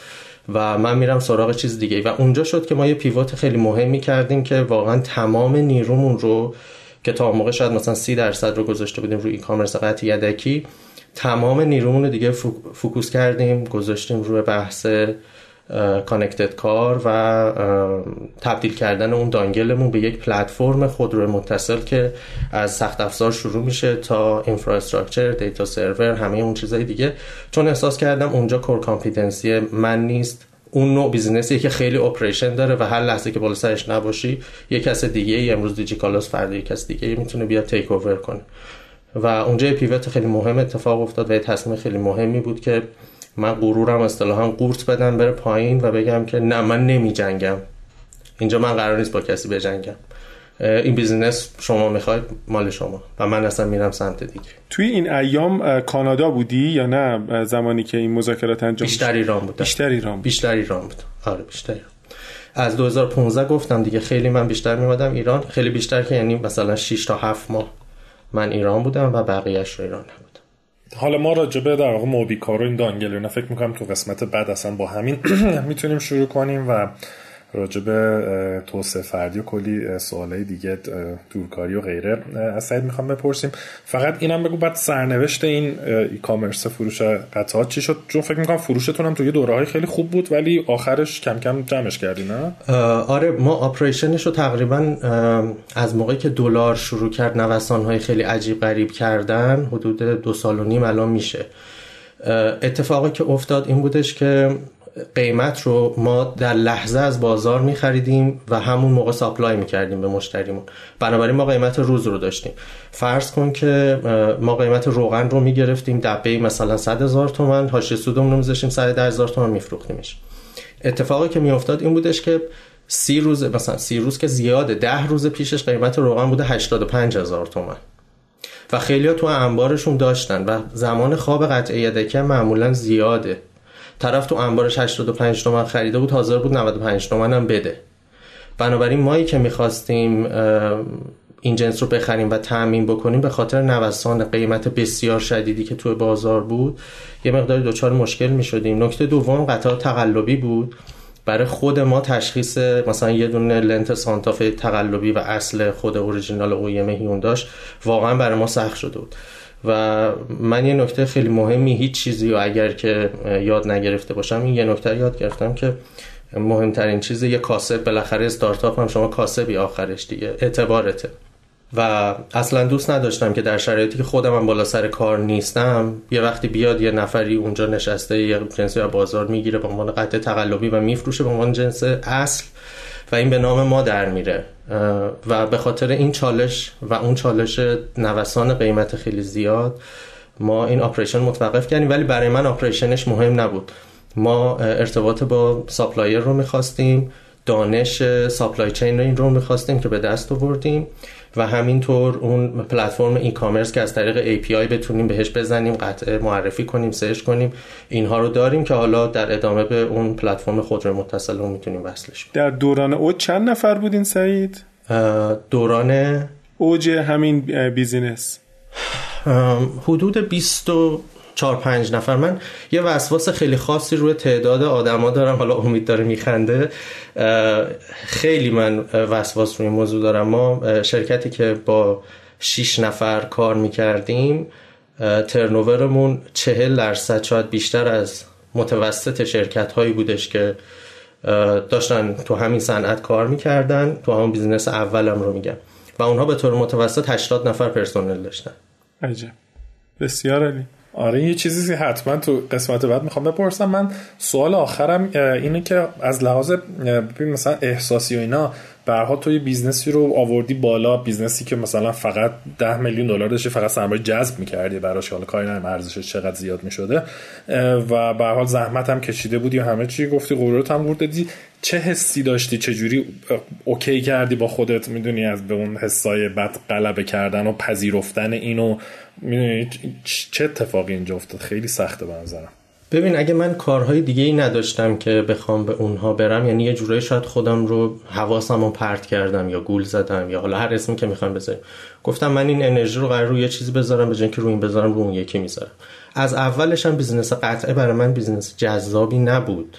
و من میرم سراغ چیز دیگه و اونجا شد که ما یه pivot خیلی مهمی کردیم که واقعا تمام نیرومون رو که تا موقع شاید مثلا سی درصد رو گذاشته بودیم روی e-commerce قطعه یدکی تمام نیرومون رو دیگه focus کردیم گذاشتیم روی بحث connected car و تبدیل کردن اون dongle مون به یک پلتفرم خودرو متصل که از سخت افزار شروع میشه تا infrastructure data server همه اون چیزای دیگه. چون احساس کردم اونجا core competency من نیست. اون نوع business یه که خیلی operation داره و هر لحظه که بالا سرش نباشی یه کس دیگه ای امروز دیجیکالاس فردا یه کس دیگه می‌تونه بیاد take over کنه. و اونجا پیوت خیلی مهم اتفاق افتاد و یه تصمیم خیلی مهمی بود که من غرورم اصطلاحا قورت بدم بره پایین و بگم که نه من نمی جنگم اینجا من قرار نیست با کسی بجنگم. این بیزینس شما می‌خواید مال شما. و من اصلا میرم سمت دیگه. توی این ایام کانادا بودی یا نه؟ زمانی که این مذاکرات انجام بیشتر ایران بود. بیشتر ایران بود. بیشتر ایران بود. آره بیشتر ایران. از 2015 گفتم دیگه خیلی من بیشتر میمادم ایران. خیلی بیشتر که یعنی مثلا 6 تا 7 ماه من ایران بودم و بقیهش رو ایران نبود حالا ما راجبه در واقع موبیکار و این اینا فکر می‌کنم تو قسمت بعد اصلا با همین [clears throat] می‌تونیم شروع کنیم و راجب توسعه فردی و کلی سوالای دیگه دورکاری و غیره از سعید می‌خوام بپرسیم. فقط اینم بگو بعد سرنوشت این ای کامرس فروش قطعات چی شد؟ چون فکر می‌کنم فروشتون هم توی دوره های خیلی خوب بود ولی آخرش کم کم جمعش کردی نه؟ آره ما آپریشنش رو تقریبا از موقعی که دلار شروع کرد نوسان های خیلی عجیب غریب کردن حدود دو سال و نیم الان میشه. اتفاقی که افتاد این بودش که قیمت رو ما در لحظه از بازار می خریدیم و همون موقع ساپلای می کردیم به مشتریمون. بنابراین ما قیمت روز رو داشتیم. فرض کن که ما قیمت روغن رو می گرفتیم دبه مثلا 100 هزار تومن هاش سودمون رو میذاشتیم 100 هزار تومن میفروختیمش. اتفاقی که می افتاد این بودش که سی روز مثلا سی روز که زیاده ده روز پیشش قیمت روغن بوده 85 هزار تومن و خیلی تو انبارشون داشتن و زمان خواب قطعه دکه معمولا زیاده. طرف تو انبارش 85 تومن خریده بود حاضر بود 95 تومن هم بده. بنابراین مایی که می‌خواستیم این جنس رو بخریم و تأمین بکنیم به خاطر نوسان قیمت بسیار شدیدی که تو بازار بود یه مقدار دچار مشکل می‌شدیم. نکته دوم قطار تقلبی بود. برای خود ما تشخیص مثلا یه دونه لنت سانتافه تقلبی و اصل خود اوریجینال اویم هیون داشت واقعا برای ما سخت شده بود. و من یه نکته خیلی مهمی هیچ چیزی رو اگر که یاد نگرفته باشم این یه نکته یاد گرفتم که مهمترین چیز یه کاسب بالاخره استارتاپ هم شما کاسبی آخرش دیگه اعتبارته. و اصلا دوست نداشتم که در شرایطی که خودم هم بالا سر کار نیستم یه وقتی بیاد یه نفری اونجا نشسته یه جنسی رو بازار می‌گیره به عنوان قطع تقلبی و میفروشه به عنوان جنس اصل. و این به نام ما در میره. و به خاطر این چالش و اون چالش نوسان قیمت خیلی زیاد ما این operation متوقف کردیم. ولی برای من operation ش مهم نبود. ما ارتباط با supplier رو می‌خواستیم دانش supply chain رو این رو می‌خواستیم که به دست آوردیم. و همینطور اون پلتفرم e-commerce که از طریق API بتونیم بهش بزنیم قطعه معرفی کنیم search کنیم اینها رو داریم که حالا در ادامه به اون پلتفرم خودرو متصل رو می‌تونیم وصلش کنیم. در دوران اوج چند نفر بودین سعید؟ دوران اوج همین بیزینس. حدود 20 چهار پنج نفر. من یه وسواس خیلی خاصی روی تعداد آدما دارم. حالا امید داره میخنده. خیلی من وسواس روی موضوع دارم. ما شرکتی که با 6 نفر کار می‌کردیم ترنوورمون چهل درصد شاید بیشتر از متوسط شرکت هایی بودش که داشتن تو همین صنعت کار می‌کردن. تو همون business اولم رو میگم. و اونها به طور متوسط 80 نفر پرسنل داشتن. عجب. بسیار علی آره یه چیزی حتما تو قسمت بعد می‌خوام بپرسم. من سوال آخرم اینه که از لحاظ مثلا احساسی و اینا برها تو یه business ی رو آوردی بالا business ی که مثلا فقط ده میلیون دلار داشته فقط سرمایه جذب می‌کردی براش حالا کاری نداریم ارزشش چقدر زیاد می‌شده. و به حال زحمت هم کشیده بودی و همه چی گفتی غرورت هم دادی. چه حسی داشتی؟ چه جوری اوکی کردی با خودت؟ می‌دونی از به اون حسای بد غلبه کردن و پذیرفتن اینو. می‌دونی چه اتفاقی اینجا افتاد؟ خیلی سخته به ببین اگه من کارهای دیگه ای نداشتم که بخوام به اونها برم یعنی یه جورایی شاید خودم رو حواسم رو پرت کردم یا گول زدم یا حالا هر اسمی که می‌خوام بذارم گفتم من این انرژی رو قرار روی یه چیزی بذارم به که روی این بذارم رو اون یکی می‌ذارم. از اولش هم business قطعه برای من business جذابی نبود.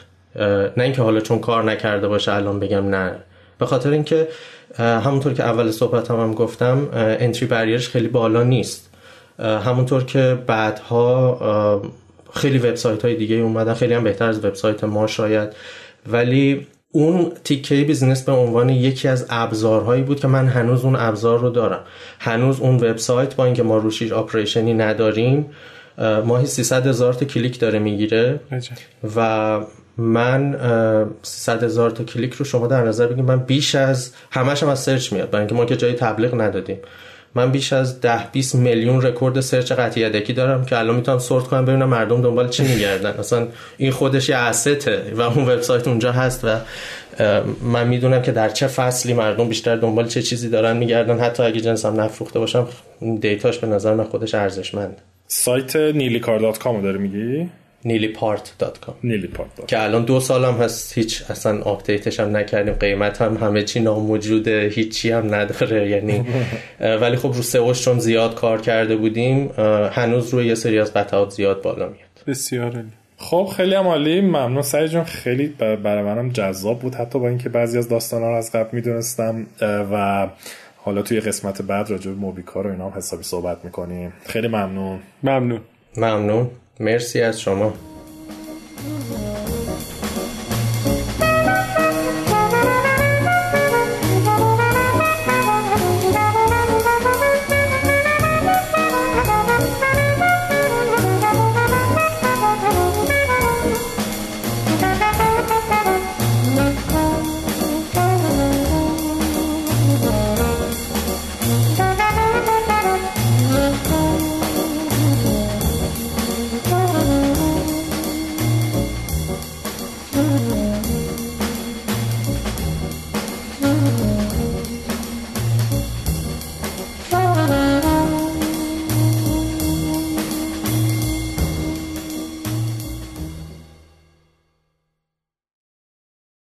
نه اینکه حالا چون کار نکرده باشه الان بگم نه. به خاطر اینکه همونطور که اول صحبت هم, هم گفتم entry barrier ش خیلی بالا نیست. همونطور که بعدها خیلی وبسایت های دیگه اومدن خیلی هم بهتر از وبسایت ما شاید. ولی اون تیکه business به عنوان یکی از ابزارهایی بود که من هنوز اون ابزار رو دارم. هنوز اون وبسایت با اینکه ما روش operation ی نداریم ماهی 300 هزار تا کلیک داره می‌گیره. و من 300 هزار تا کلیک رو شما در نظر بگیم من بیش از همش هم از search میاد برای اینکه ما که جای تبلیغ ندادیم. من بیش از 10 20 میلیون record search قطعه یدکی دارم که الان می‌تونم sort کنم ببینم مردم دنبال چی میگردن. اصلا این خودش یه asset ه و اون وبسایت اونجا هست و من می‌دونم که در چه فصلی مردم بیشتر دنبال چه چیزی دارن میگردن. حتی اگه جنسم نفروخته باشم data ش به نظر من خودش ارزشمنده. سایت نیلی‌کار.com داره میگی؟ نیلی‌پارت.com نیلی‌پارت که الان دو سالم هست. هیچ اصلا آپدیتش هم نکردیم. قیمت هم همه چی ناموجوده. هیچی هم نداره. [laughs] یعنی ولی خب رو SEO ش چون زیاد کار کرده بودیم هنوز روی یه سری از قطعات زیاد بالا میاد. بسیار خب خیلی هم عالی. ممنون سعی جان. خیلی برای منم جذاب بود. حتی با اینکه بعضی از داستانا رو از قبل می‌دونستم و حالا توی قسمت بعد راجع به موبیکا رو اینا هم حسابی صحبت می‌کنیم. خیلی ممنون. ممنون. ممنون. مرسی از شما.